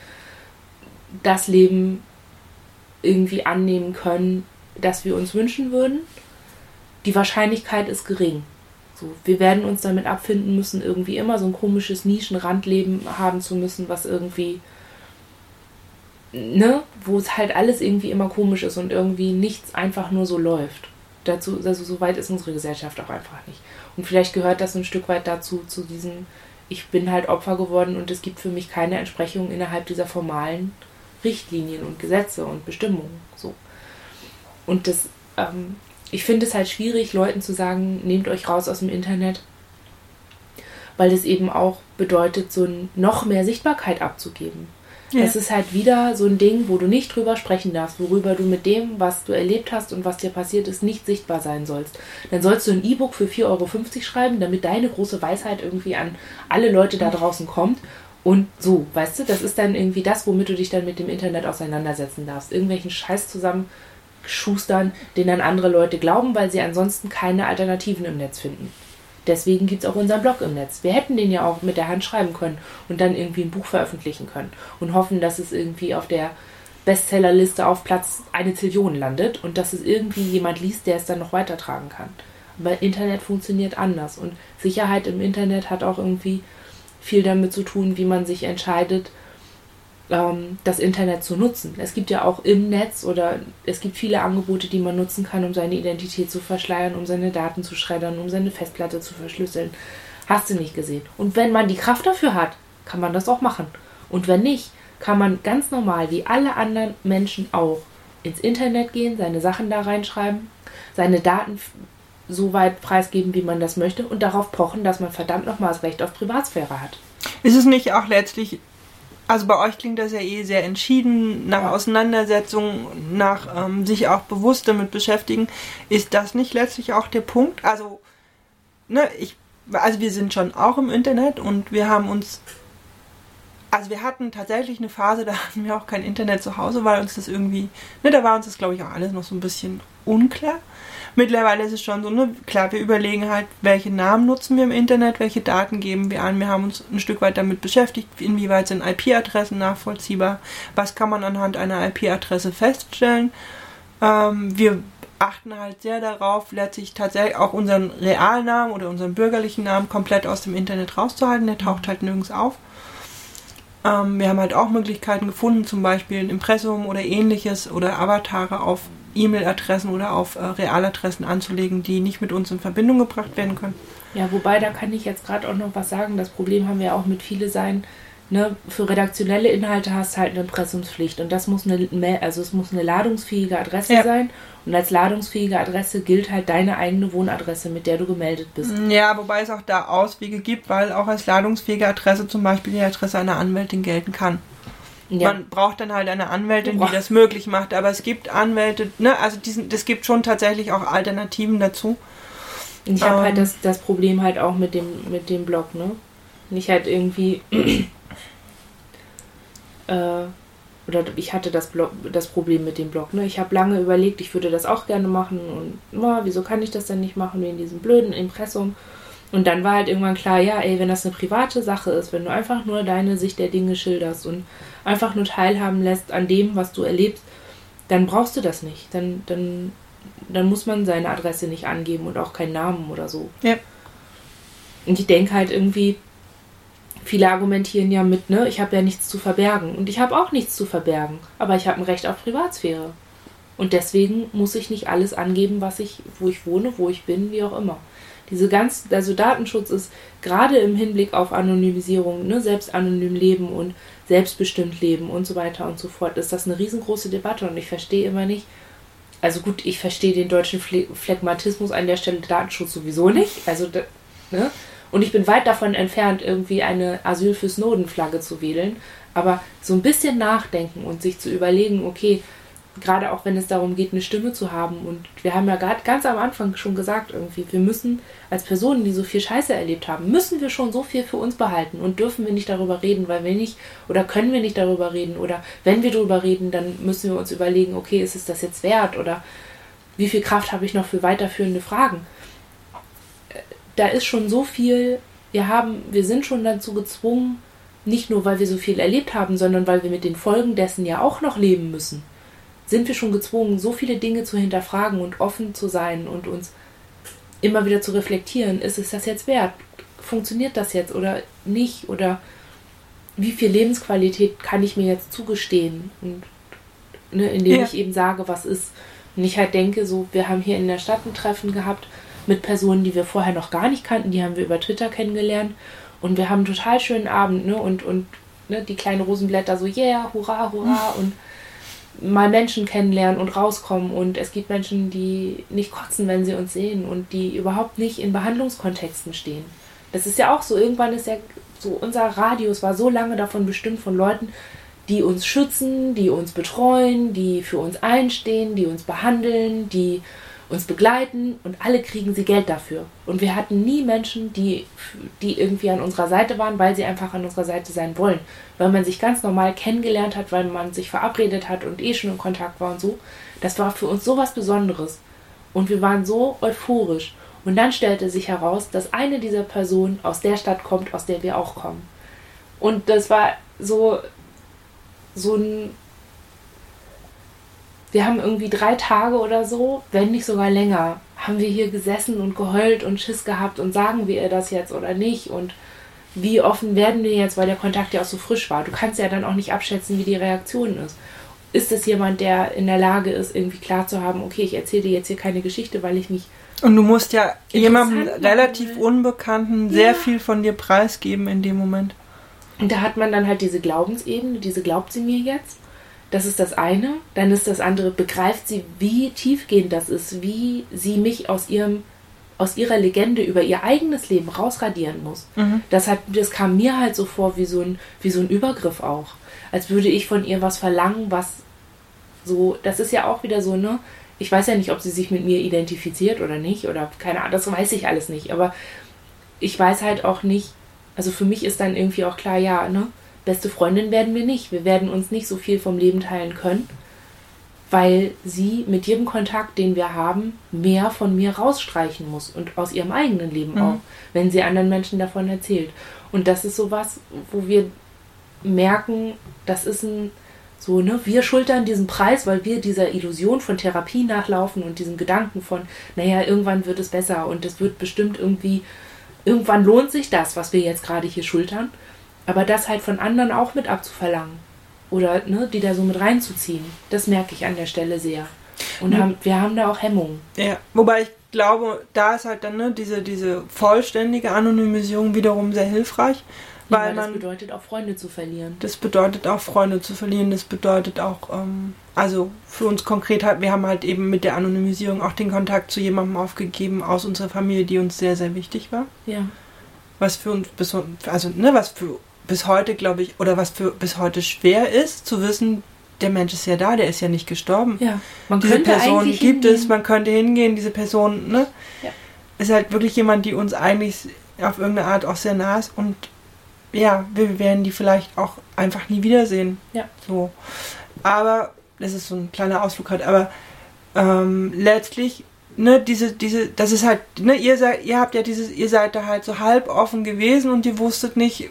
das Leben irgendwie annehmen können, das wir uns wünschen würden. Die Wahrscheinlichkeit ist gering. So, wir werden uns damit abfinden müssen, irgendwie immer so ein komisches Nischenrandleben haben zu müssen, was irgendwie, ne, wo es halt alles irgendwie immer komisch ist und irgendwie nichts einfach nur so läuft. Dazu, also so weit ist unsere Gesellschaft auch einfach nicht. Und vielleicht gehört das ein Stück weit dazu, zu diesem, ich bin halt Opfer geworden und es gibt für mich keine Entsprechung innerhalb dieser formalen Richtlinien und Gesetze und Bestimmungen. So. Und das, ähm, ich finde es halt schwierig, Leuten zu sagen, nehmt euch raus aus dem Internet, weil das eben auch bedeutet, so noch mehr Sichtbarkeit abzugeben. Ja. Es ist halt wieder so ein Ding, wo du nicht drüber sprechen darfst, worüber du mit dem, was du erlebt hast und was dir passiert ist, nicht sichtbar sein sollst. Dann sollst du ein E-Book für 4,50 Euro schreiben, damit deine große Weisheit irgendwie an alle Leute da draußen kommt. Und so, weißt du, das ist dann irgendwie das, womit du dich dann mit dem Internet auseinandersetzen darfst. Irgendwelchen Scheiß zusammenschustern, den dann andere Leute glauben, weil sie ansonsten keine Alternativen im Netz finden. Deswegen gibt es auch unseren Blog im Netz. Wir hätten den ja auch mit der Hand schreiben können und dann irgendwie ein Buch veröffentlichen können und hoffen, dass es irgendwie auf der Bestsellerliste auf Platz eine Zillion landet und dass es irgendwie jemand liest, der es dann noch weitertragen kann. Aber Internet funktioniert anders und Sicherheit im Internet hat auch irgendwie viel damit zu tun, wie man sich entscheidet, ähm, das Internet zu nutzen. Es gibt ja auch im Netz oder es gibt viele Angebote, die man nutzen kann, um seine Identität zu verschleiern, um seine Daten zu schreddern, um seine Festplatte zu verschlüsseln. Hast du nicht gesehen. Und wenn man die Kraft dafür hat, kann man das auch machen. Und wenn nicht, kann man ganz normal, wie alle anderen Menschen auch, ins Internet gehen, seine Sachen da reinschreiben, seine Daten so weit preisgeben, wie man das möchte und darauf pochen, dass man verdammt nochmal das Recht auf Privatsphäre hat. Ist es nicht auch letztlich also bei euch klingt das ja eh sehr entschieden, nach Auseinandersetzung, nach ähm, sich auch bewusst damit beschäftigen. Ist das nicht letztlich auch der Punkt? Also, ne, ich, also wir sind schon auch im Internet und wir haben uns, also wir hatten tatsächlich eine Phase, da hatten wir auch kein Internet zu Hause, weil uns das irgendwie, ne, da war uns das glaube ich auch alles noch so ein bisschen unklar mittlerweile ist es schon so, ne, klar, wir überlegen halt, welche Namen nutzen wir im Internet, welche Daten geben wir an. Wir haben uns ein Stück weit damit beschäftigt, inwieweit sind IP-Adressen nachvollziehbar, was kann man anhand einer IP-Adresse feststellen. Ähm, wir achten halt sehr darauf, letztlich tatsächlich auch unseren Realnamen oder unseren bürgerlichen Namen komplett aus dem Internet rauszuhalten. Der taucht halt nirgends auf. Ähm, wir haben halt auch Möglichkeiten gefunden, zum Beispiel ein Impressum oder ähnliches oder Avatare auf E-Mail-Adressen oder auf äh, Realadressen anzulegen, die nicht mit uns in Verbindung gebracht werden können. Ja, wobei da kann ich jetzt gerade auch noch was sagen. Das Problem haben wir auch mit viele sein. Ne, für redaktionelle Inhalte hast du halt eine Impressumspflicht und das muss eine, also es muss eine ladungsfähige Adresse ja. sein und als ladungsfähige Adresse gilt halt deine eigene Wohnadresse, mit der du gemeldet bist. Ja, wobei es auch da Auswege gibt, weil auch als ladungsfähige Adresse zum Beispiel die Adresse einer Anwältin gelten kann. Ja. Man braucht dann halt eine Anwältin, die das möglich macht. Aber es gibt Anwälte, ne, also diesen, es gibt schon tatsächlich auch Alternativen dazu. Ich habe halt ähm, halt das, das Problem halt auch mit dem, mit dem Blog, ne? Nicht halt irgendwie. äh, oder ich hatte das, Blog, das Problem mit dem Blog. Ne? Ich habe lange überlegt, ich würde das auch gerne machen und oh, wieso kann ich das denn nicht machen wegen diesem blöden Impressum? Und dann war halt irgendwann klar, ja, ey, wenn das eine private Sache ist, wenn du einfach nur deine Sicht der Dinge schilderst und einfach nur teilhaben lässt an dem, was du erlebst, dann brauchst du das nicht. Dann, dann, dann muss man seine Adresse nicht angeben und auch keinen Namen oder so. Ja. Und ich denke halt irgendwie, viele argumentieren ja mit, ne, ich habe ja nichts zu verbergen. Und ich habe auch nichts zu verbergen. Aber ich habe ein Recht auf Privatsphäre. Und deswegen muss ich nicht alles angeben, was ich, wo ich wohne, wo ich bin, wie auch immer. Diese ganz, also Datenschutz ist gerade im Hinblick auf Anonymisierung, ne, selbst anonym leben und selbstbestimmt leben und so weiter und so fort, ist das eine riesengroße Debatte und ich verstehe immer nicht, also gut, ich verstehe den deutschen Phlegmatismus an der Stelle Datenschutz sowieso nicht, also, ne, und ich bin weit davon entfernt, irgendwie eine Asyl für Snowden-Flagge zu wählen, aber so ein bisschen nachdenken und sich zu überlegen, okay, gerade auch wenn es darum geht, eine Stimme zu haben. Und wir haben ja gerade ganz am Anfang schon gesagt, irgendwie, wir müssen als Personen, die so viel Scheiße erlebt haben, müssen wir schon so viel für uns behalten und dürfen wir nicht darüber reden, weil wir nicht oder können wir nicht darüber reden oder wenn wir darüber reden, dann müssen wir uns überlegen, okay, ist es das jetzt wert oder wie viel Kraft habe ich noch für weiterführende Fragen? Da ist schon so viel, wir haben, wir sind schon dazu gezwungen, nicht nur weil wir so viel erlebt haben, sondern weil wir mit den Folgen dessen ja auch noch leben müssen sind wir schon gezwungen, so viele Dinge zu hinterfragen und offen zu sein und uns immer wieder zu reflektieren, ist es das jetzt wert? Funktioniert das jetzt oder nicht? Oder wie viel Lebensqualität kann ich mir jetzt zugestehen? Und ne, indem ja. ich eben sage, was ist. Und ich halt denke, so, wir haben hier in der Stadt ein Treffen gehabt mit Personen, die wir vorher noch gar nicht kannten, die haben wir über Twitter kennengelernt. Und wir haben einen total schönen Abend, ne? Und, und ne, die kleinen Rosenblätter so, yeah, hurra, hurra. Und mal Menschen kennenlernen und rauskommen. Und es gibt Menschen, die nicht kotzen, wenn sie uns sehen und die überhaupt nicht in Behandlungskontexten stehen. Das ist ja auch so. Irgendwann ist ja so, unser Radius war so lange davon bestimmt von Leuten, die uns schützen, die uns betreuen, die für uns einstehen, die uns behandeln, die uns begleiten und alle kriegen sie Geld dafür. Und wir hatten nie Menschen, die, die irgendwie an unserer Seite waren, weil sie einfach an unserer Seite sein wollen. Weil man sich ganz normal kennengelernt hat, weil man sich verabredet hat und eh schon in Kontakt war und so. Das war für uns so was Besonderes. Und wir waren so euphorisch. Und dann stellte sich heraus, dass eine dieser Personen aus der Stadt kommt, aus der wir auch kommen. Und das war so, so ein wir haben irgendwie drei Tage oder so, wenn nicht sogar länger, haben wir hier gesessen und geheult und Schiss gehabt und sagen wir ihr das jetzt oder nicht und wie offen werden wir jetzt, weil der Kontakt ja auch so frisch war. Du kannst ja dann auch nicht abschätzen, wie die Reaktion ist. Ist es jemand, der in der Lage ist, irgendwie klar zu haben, okay, ich erzähle dir jetzt hier keine Geschichte, weil ich mich. Und du musst ja jemandem relativ Unbekannten sehr ja. viel von dir preisgeben in dem Moment. Und da hat man dann halt diese Glaubensebene, diese glaubt sie mir jetzt. Das ist das eine. Dann ist das andere, begreift sie, wie tiefgehend das ist, wie sie mich aus ihrem aus ihrer Legende über ihr eigenes Leben rausradieren muss. Mhm. Das, hat, das kam mir halt so vor wie so, ein, wie so ein Übergriff auch. Als würde ich von ihr was verlangen, was so, das ist ja auch wieder so, ne? Ich weiß ja nicht, ob sie sich mit mir identifiziert oder nicht, oder keine Ahnung, das weiß ich alles nicht. Aber ich weiß halt auch nicht, also für mich ist dann irgendwie auch klar, ja, ne? Beste Freundin werden wir nicht. Wir werden uns nicht so viel vom Leben teilen können, weil sie mit jedem Kontakt, den wir haben, mehr von mir rausstreichen muss und aus ihrem eigenen Leben mhm. auch, wenn sie anderen Menschen davon erzählt. Und das ist sowas, wo wir merken, das ist ein So, ne, wir schultern diesen Preis, weil wir dieser Illusion von Therapie nachlaufen und diesem Gedanken von, naja, irgendwann wird es besser und es wird bestimmt irgendwie, irgendwann lohnt sich das, was wir jetzt gerade hier schultern. Aber das halt von anderen auch mit abzuverlangen. Oder ne, die da so mit reinzuziehen. Das merke ich an der Stelle sehr. Und Ja. haben, wir haben da auch Hemmungen. Ja, wobei ich glaube, da ist halt dann ne, diese, diese vollständige Anonymisierung wiederum sehr hilfreich, Ja, weil weil das man bedeutet auch Freunde zu verlieren. das bedeutet auch Freunde zu verlieren, das bedeutet auch, ähm, also für uns konkret halt, wir haben halt eben mit der Anonymisierung auch den Kontakt zu jemandem aufgegeben aus unserer Familie, die uns sehr, sehr wichtig war. Ja. Was für uns also, ne, was für bis heute, glaube ich, oder was für bis heute schwer ist, zu wissen, der Mensch ist ja da, der ist ja nicht gestorben. Ja. Man diese könnte Person gibt hingehen. es, man könnte hingehen, diese Person, ne? Ja. Ist halt wirklich jemand, die uns eigentlich auf irgendeine Art auch sehr nah ist und ja, wir werden die vielleicht auch einfach nie wiedersehen. Ja. So. Aber, das ist so ein kleiner Ausflug halt, aber ähm, letztlich, ne, diese, diese, das ist halt, ne, ihr seid, ihr habt ja dieses, ihr seid da halt so halb offen gewesen und ihr wusstet nicht,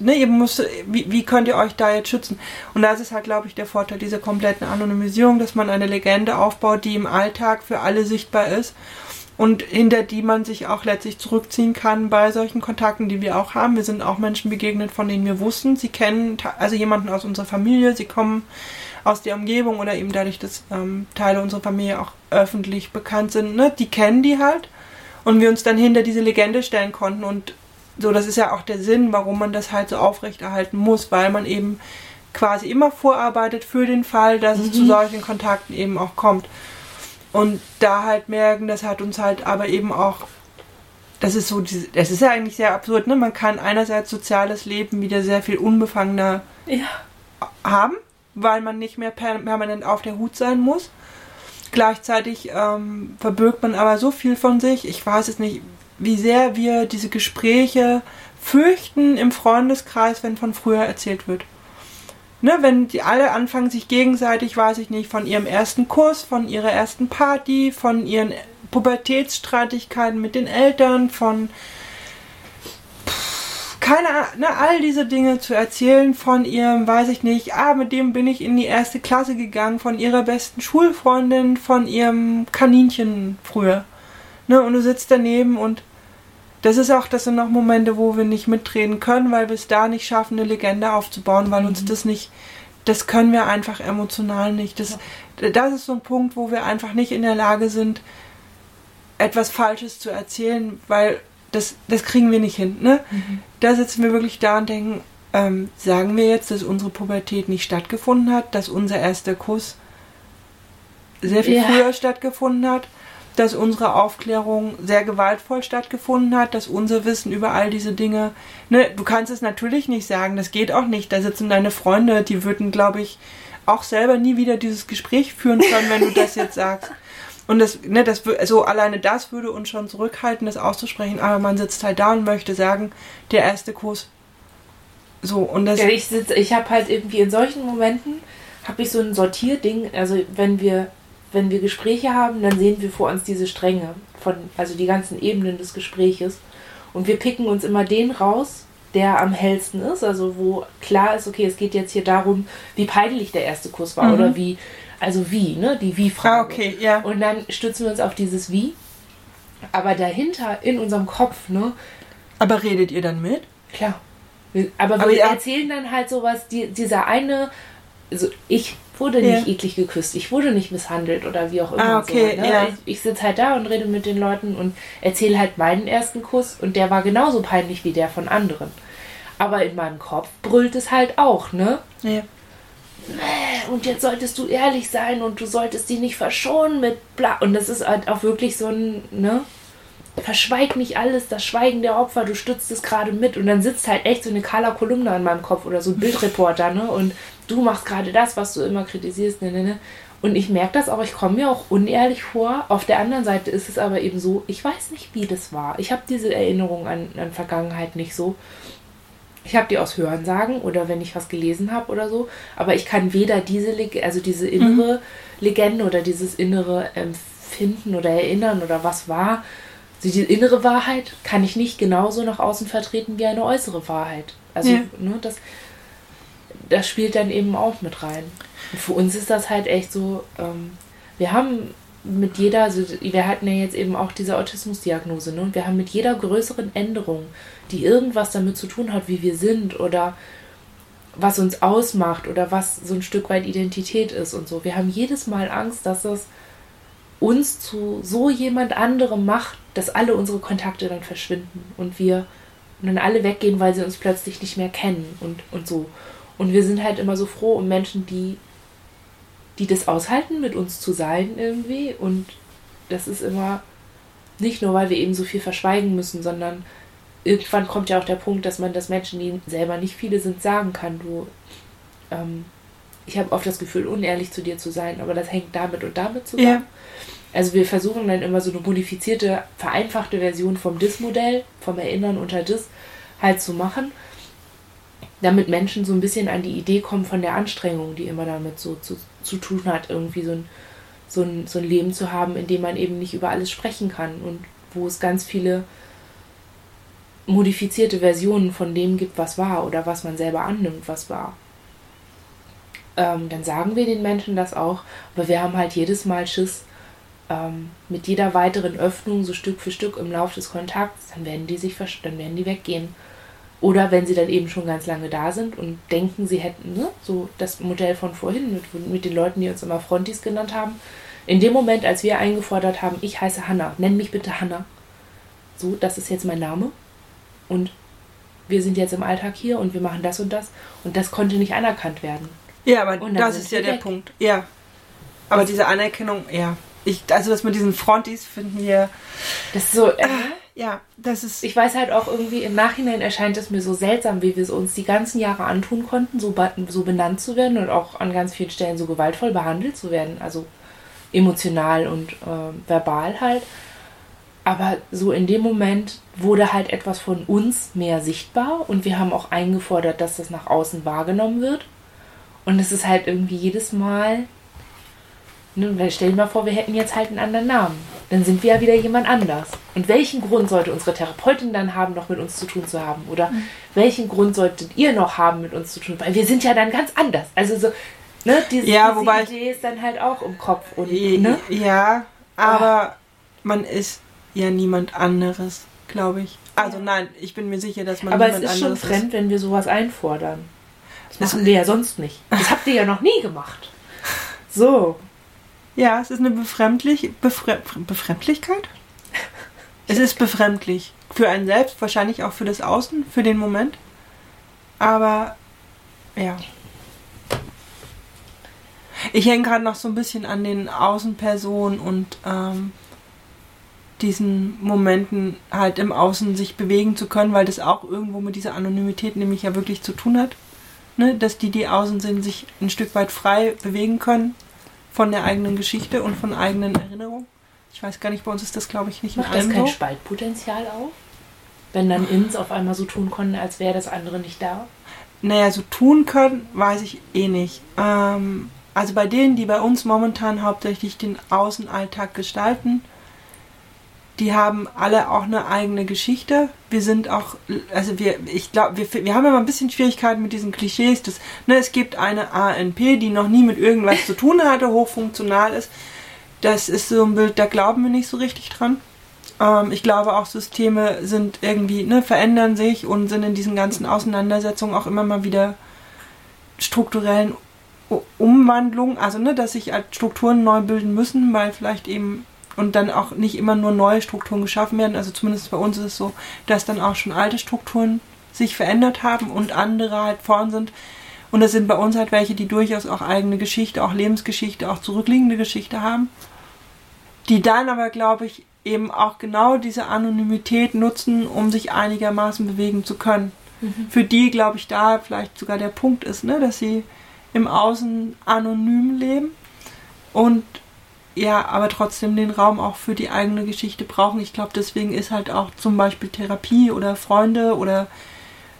ne, ihr müsstet, wie, wie könnt ihr euch da jetzt schützen? Und das ist halt, glaube ich, der Vorteil dieser kompletten Anonymisierung, dass man eine Legende aufbaut, die im Alltag für alle sichtbar ist und hinter die man sich auch letztlich zurückziehen kann bei solchen Kontakten, die wir auch haben. Wir sind auch Menschen begegnet, von denen wir wussten, sie kennen also jemanden aus unserer Familie, sie kommen aus der Umgebung oder eben dadurch, dass ähm, Teile unserer Familie auch öffentlich bekannt sind, ne, die kennen die halt und wir uns dann hinter diese Legende stellen konnten und so, das ist ja auch der Sinn, warum man das halt so aufrechterhalten muss, weil man eben quasi immer vorarbeitet für den Fall, dass es zu solchen Kontakten eben auch kommt. Und da halt merken, das hat uns halt aber eben auch, das ist so, das ist ja eigentlich sehr absurd, ne? Man kann einerseits soziales Leben wieder sehr viel unbefangener Ja. haben, weil man nicht mehr per permanent auf der Hut sein muss. Gleichzeitig ähm, verbirgt man aber so viel von sich. Ich weiß es nicht, wie sehr wir diese Gespräche fürchten im Freundeskreis, wenn von früher erzählt wird. Ne, wenn die alle anfangen, sich gegenseitig, weiß ich nicht, von ihrem ersten Kurs, von ihrer ersten Party, von ihren Pubertätsstreitigkeiten mit den Eltern, von keine ne, all diese Dinge zu erzählen von ihrem, weiß ich nicht, ah, mit dem bin ich in die erste Klasse gegangen, von ihrer besten Schulfreundin, von ihrem Kaninchen früher. Ne, und du sitzt daneben und das ist auch, das sind noch Momente, wo wir nicht mitreden können, weil wir es da nicht schaffen, eine Legende aufzubauen, weil uns das nicht, das können wir einfach emotional nicht. Das, das ist so ein Punkt, wo wir einfach nicht in der Lage sind, etwas Falsches zu erzählen, weil das, das kriegen wir nicht hin. Ne? Da sitzen wir wirklich da und denken, ähm, sagen wir jetzt, dass unsere Pubertät nicht stattgefunden hat, dass unser erster Kuss sehr viel Ja. früher stattgefunden hat, dass unsere Aufklärung sehr gewaltvoll stattgefunden hat, dass unser Wissen über all diese Dinge, ne, du kannst es natürlich nicht sagen, das geht auch nicht. Da sitzen deine Freunde, die würden, glaube ich, auch selber nie wieder dieses Gespräch führen können, wenn du das jetzt sagst. Und das, ne, das, also alleine das würde uns schon zurückhalten, das auszusprechen. Aber man sitzt halt da und möchte sagen, der erste Kuss. So, und das, Ja, ich sitze, ich habe halt irgendwie in solchen Momenten habe ich so ein Sortierding. Also wenn wir, wenn wir Gespräche haben, dann sehen wir vor uns diese Stränge von, also die ganzen Ebenen des Gespräches. Und wir picken uns immer den raus, der am hellsten ist. Also wo klar ist, okay, es geht jetzt hier darum, wie peinlich der erste Kuss war Mhm. oder wie, also wie, ne, die Wie-Frage. ah, okay, ja. Und dann stützen wir uns auf dieses Wie. Aber dahinter in unserem Kopf, ne, Aber redet ihr dann mit? Klar. Aber wir Aber erzählen dann halt sowas, die, dieser eine, also ich wurde nicht Ja. eklig geküsst, ich wurde nicht misshandelt oder wie auch immer. Ah, okay, so, ne? ja. Ich, ich sitze halt da und rede mit den Leuten und erzähle halt meinen ersten Kuss und der war genauso peinlich wie der von anderen. Aber in meinem Kopf brüllt es halt auch, ne? Ja. Und jetzt solltest du ehrlich sein und du solltest die nicht verschonen mit bla. Und das ist halt auch wirklich so ein, ne? Verschweig nicht alles, das Schweigen der Opfer, du stützt es gerade mit. Und dann sitzt halt echt so eine Carla Kolumna in meinem Kopf oder so ein Bildreporter, ne? Und du machst gerade das, was du immer kritisierst, ne, ne, ne. Und ich merke das auch, ich komme mir auch unehrlich vor. Auf der anderen Seite ist es aber eben so, ich weiß nicht, wie das war. Ich habe diese Erinnerung an, an Vergangenheit nicht so. Ich habe die aus Hörensagen oder wenn ich was gelesen habe oder so, aber ich kann weder diese, Leg also diese innere Legende oder dieses innere Empfinden oder Erinnern oder was war, also die innere Wahrheit kann ich nicht genauso nach außen vertreten wie eine äußere Wahrheit. Also, Ja. ne, das, das spielt dann eben auch mit rein. Und für uns ist das halt echt so, ähm, wir haben mit jeder, also wir hatten ja jetzt eben auch diese Autismusdiagnose, ne? und wir haben mit jeder größeren Änderung, die irgendwas damit zu tun hat, wie wir sind oder was uns ausmacht oder was so ein Stück weit Identität ist und so. Wir haben jedes Mal Angst, dass es uns zu so jemand anderem macht, dass alle unsere Kontakte dann verschwinden und wir dann alle weggehen, weil sie uns plötzlich nicht mehr kennen und, und so. Und wir sind halt immer so froh um Menschen, die, die das aushalten, mit uns zu sein irgendwie. Und das ist immer nicht nur, weil wir eben so viel verschweigen müssen, sondern irgendwann kommt ja auch der Punkt, dass man das Menschen, die selber nicht viele sind, sagen kann, du, ähm, ich habe oft das Gefühl, unehrlich zu dir zu sein, aber das hängt damit und damit zusammen. Ja. Also wir versuchen dann immer so eine modifizierte, vereinfachte Version vom DIS-Modell, vom Erinnern unter DIS, halt zu machen, damit Menschen so ein bisschen an die Idee kommen von der Anstrengung, die immer damit so zu, zu tun hat, irgendwie so ein, so, ein, so ein Leben zu haben, in dem man eben nicht über alles sprechen kann und wo es ganz viele modifizierte Versionen von dem gibt, was war oder was man selber annimmt, was war. Ähm, dann sagen wir den Menschen das auch, aber wir haben halt jedes Mal Schiss, ähm, mit jeder weiteren Öffnung, so Stück für Stück im Laufe des Kontakts, dann werden die sich dann werden die weggehen. Oder wenn sie dann eben schon ganz lange da sind und denken, sie hätten, ne, so das Modell von vorhin mit, mit den Leuten, die uns immer Frontis genannt haben. In dem Moment, als wir eingefordert haben, ich heiße Hanna, nenn mich bitte Hanna. So, das ist jetzt mein Name. Und wir sind jetzt im Alltag hier und wir machen das und das. Und das konnte nicht anerkannt werden. Ja, aber das ist ja der weg. Punkt. Ja. Aber diese Anerkennung, ja ich, also das mit diesen Frontis finden wir. Das ist so. Äh, ja, das ist. Ich weiß halt auch irgendwie, im Nachhinein erscheint es mir so seltsam, wie wir es uns die ganzen Jahre antun konnten, so, so benannt zu werden und auch an ganz vielen Stellen so gewaltvoll behandelt zu werden. Also emotional und äh, verbal halt. Aber so in dem Moment wurde halt etwas von uns mehr sichtbar und wir haben auch eingefordert, dass das nach außen wahrgenommen wird. Und es ist halt irgendwie jedes Mal Ne, stell dir mal vor, wir hätten jetzt halt einen anderen Namen. Dann sind wir ja wieder jemand anders. Und welchen Grund sollte unsere Therapeutin dann haben, noch mit uns zu tun zu haben? Oder mhm. welchen Grund solltet ihr noch haben, mit uns zu tun? Weil wir sind ja dann ganz anders. Also so, ne, diese, ja, diese wobei Idee ist dann halt auch im Kopf. Und, ne? Ja, aber man ist ja niemand anderes, glaube ich. Also ja. nein, ich bin mir sicher, dass man aber niemand anderes ist. Aber es ist schon fremd, ist. wenn wir sowas einfordern. Das machen wir ja sonst nicht. Das habt ihr ja noch nie gemacht. So. Ja, es ist eine befremdlich, Befre Befremdlichkeit? es ist befremdlich. Für einen selbst, wahrscheinlich auch für das Außen, für den Moment. Aber ja. Ich hänge gerade noch so ein bisschen an den Außenpersonen und ähm, diesen Momenten halt im Außen sich bewegen zu können, weil das auch irgendwo mit dieser Anonymität nämlich ja wirklich zu tun hat. Ne? Dass die, die außen sind, sich ein Stück weit frei bewegen können von der eigenen Geschichte und von eigenen Erinnerungen. Ich weiß gar nicht, bei uns ist das, glaube ich, nicht Macht das kein. Spaltpotenzial auf? Wenn dann Ins auf einmal so tun konnten, als wäre das andere nicht da? Naja, so tun können, weiß ich eh nicht. Ähm, also bei denen, die bei uns momentan hauptsächlich den Außenalltag gestalten, die haben alle auch eine eigene Geschichte. Wir sind auch, also wir, ich glaube, wir, wir haben immer ein bisschen Schwierigkeiten mit diesen Klischees. Dass, ne, es gibt eine ANP, die noch nie mit irgendwas zu tun hatte, hochfunktional ist. Das ist so ein Bild, da glauben wir nicht so richtig dran. Ähm, ich glaube auch, Systeme sind irgendwie, ne, verändern sich und sind in diesen ganzen Auseinandersetzungen auch immer mal wieder strukturellen Umwandlungen, also ne, dass sich halt Strukturen neu bilden müssen, weil vielleicht eben und dann auch nicht immer nur neue Strukturen geschaffen werden. Also zumindest bei uns ist es so, dass dann auch schon alte Strukturen sich verändert haben und andere halt vorn sind. Und das sind bei uns halt welche, die durchaus auch eigene Geschichte, auch Lebensgeschichte, auch zurückliegende Geschichte haben. Die dann aber, glaube ich, eben auch genau diese Anonymität nutzen, um sich einigermaßen bewegen zu können. Mhm. Für die, glaube ich, da vielleicht sogar der Punkt ist, ne, dass sie im Außen anonym leben und ja, aber trotzdem den Raum auch für die eigene Geschichte brauchen. Ich glaube, deswegen ist halt auch zum Beispiel Therapie oder Freunde oder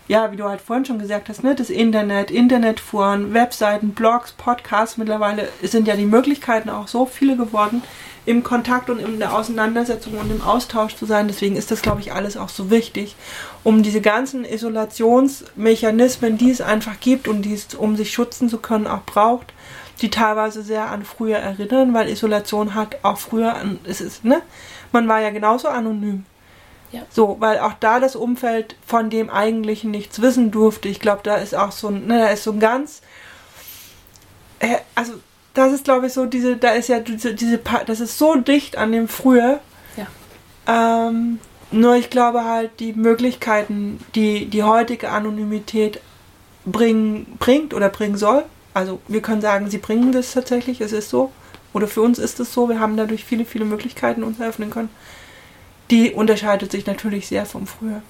ja, wie du halt vorhin schon gesagt hast, ne, das Internet, Internetforen, Webseiten, Blogs, Podcasts, mittlerweile sind ja die Möglichkeiten auch so viele geworden, im Kontakt und in der Auseinandersetzung und im Austausch zu sein. Deswegen ist das, glaube ich, alles auch so wichtig, um diese ganzen Isolationsmechanismen, die es einfach gibt und die es, um sich schützen zu können, auch braucht, die teilweise sehr an früher erinnern, weil Isolation hat auch früher, es ist, ne, man war ja genauso anonym. Ja. So, weil auch da das Umfeld von dem Eigentlichen nichts wissen durfte. Ich glaube, da ist auch so ein, ne, da ist so ein ganz, äh, also das ist, glaube ich, so diese, da ist ja diese, diese, das ist so dicht an dem Früher. Ja. Ähm, nur ich glaube halt, die Möglichkeiten, die die heutige Anonymität bringen, bringt oder bringen soll, also wir können sagen, sie bringen das tatsächlich, es ist so, oder für uns ist es so, wir haben dadurch viele, viele Möglichkeiten uns eröffnen können. Die unterscheidet sich natürlich sehr vom Früher.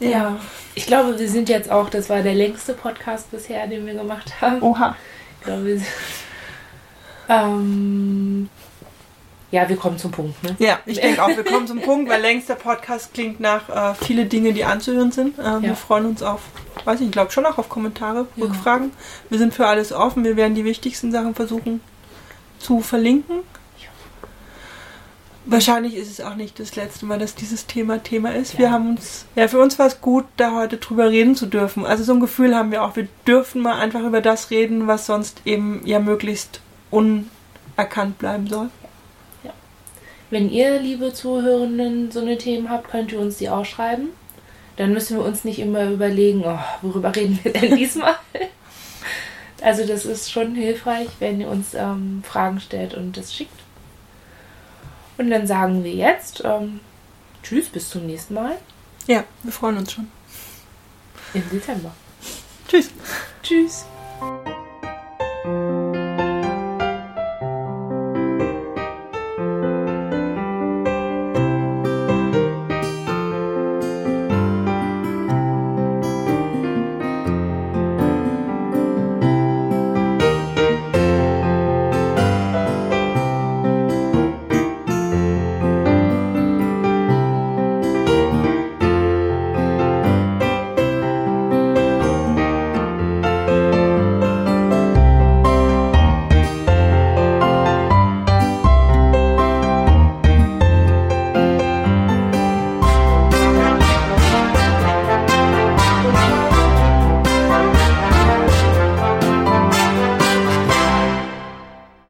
Ja. ja. Ich glaube, wir sind jetzt auch, das war der längste Podcast bisher, den wir gemacht haben. Oha. Ich glaube, wir sind, ähm, ja, wir kommen zum Punkt. Ne? Ja, ich denke auch, wir kommen zum Punkt, weil längster Podcast klingt nach äh, viele Dinge, die anzuhören sind. Äh, ja. Wir freuen uns auf, weiß ich, ich glaube schon auch auf Kommentare, ja. Rückfragen. Wir sind für alles offen. Wir werden die wichtigsten Sachen versuchen zu verlinken. Wahrscheinlich ist es auch nicht das letzte Mal, dass dieses Thema Thema ist. Wir haben uns, ja, für uns war es gut, da heute drüber reden zu dürfen. Also so ein Gefühl haben wir auch. Wir dürfen mal einfach über das reden, was sonst eben ja möglichst unerkannt bleiben soll. Wenn ihr, liebe Zuhörenden, so eine Themen habt, könnt ihr uns die auch schreiben. Dann müssen wir uns nicht immer überlegen, oh, worüber reden wir denn diesmal? also das ist schon hilfreich, wenn ihr uns ähm, Fragen stellt und das schickt. Und dann sagen wir jetzt ähm, Tschüss, bis zum nächsten Mal. Ja, wir freuen uns schon. Im Dezember. Tschüss. Tschüss.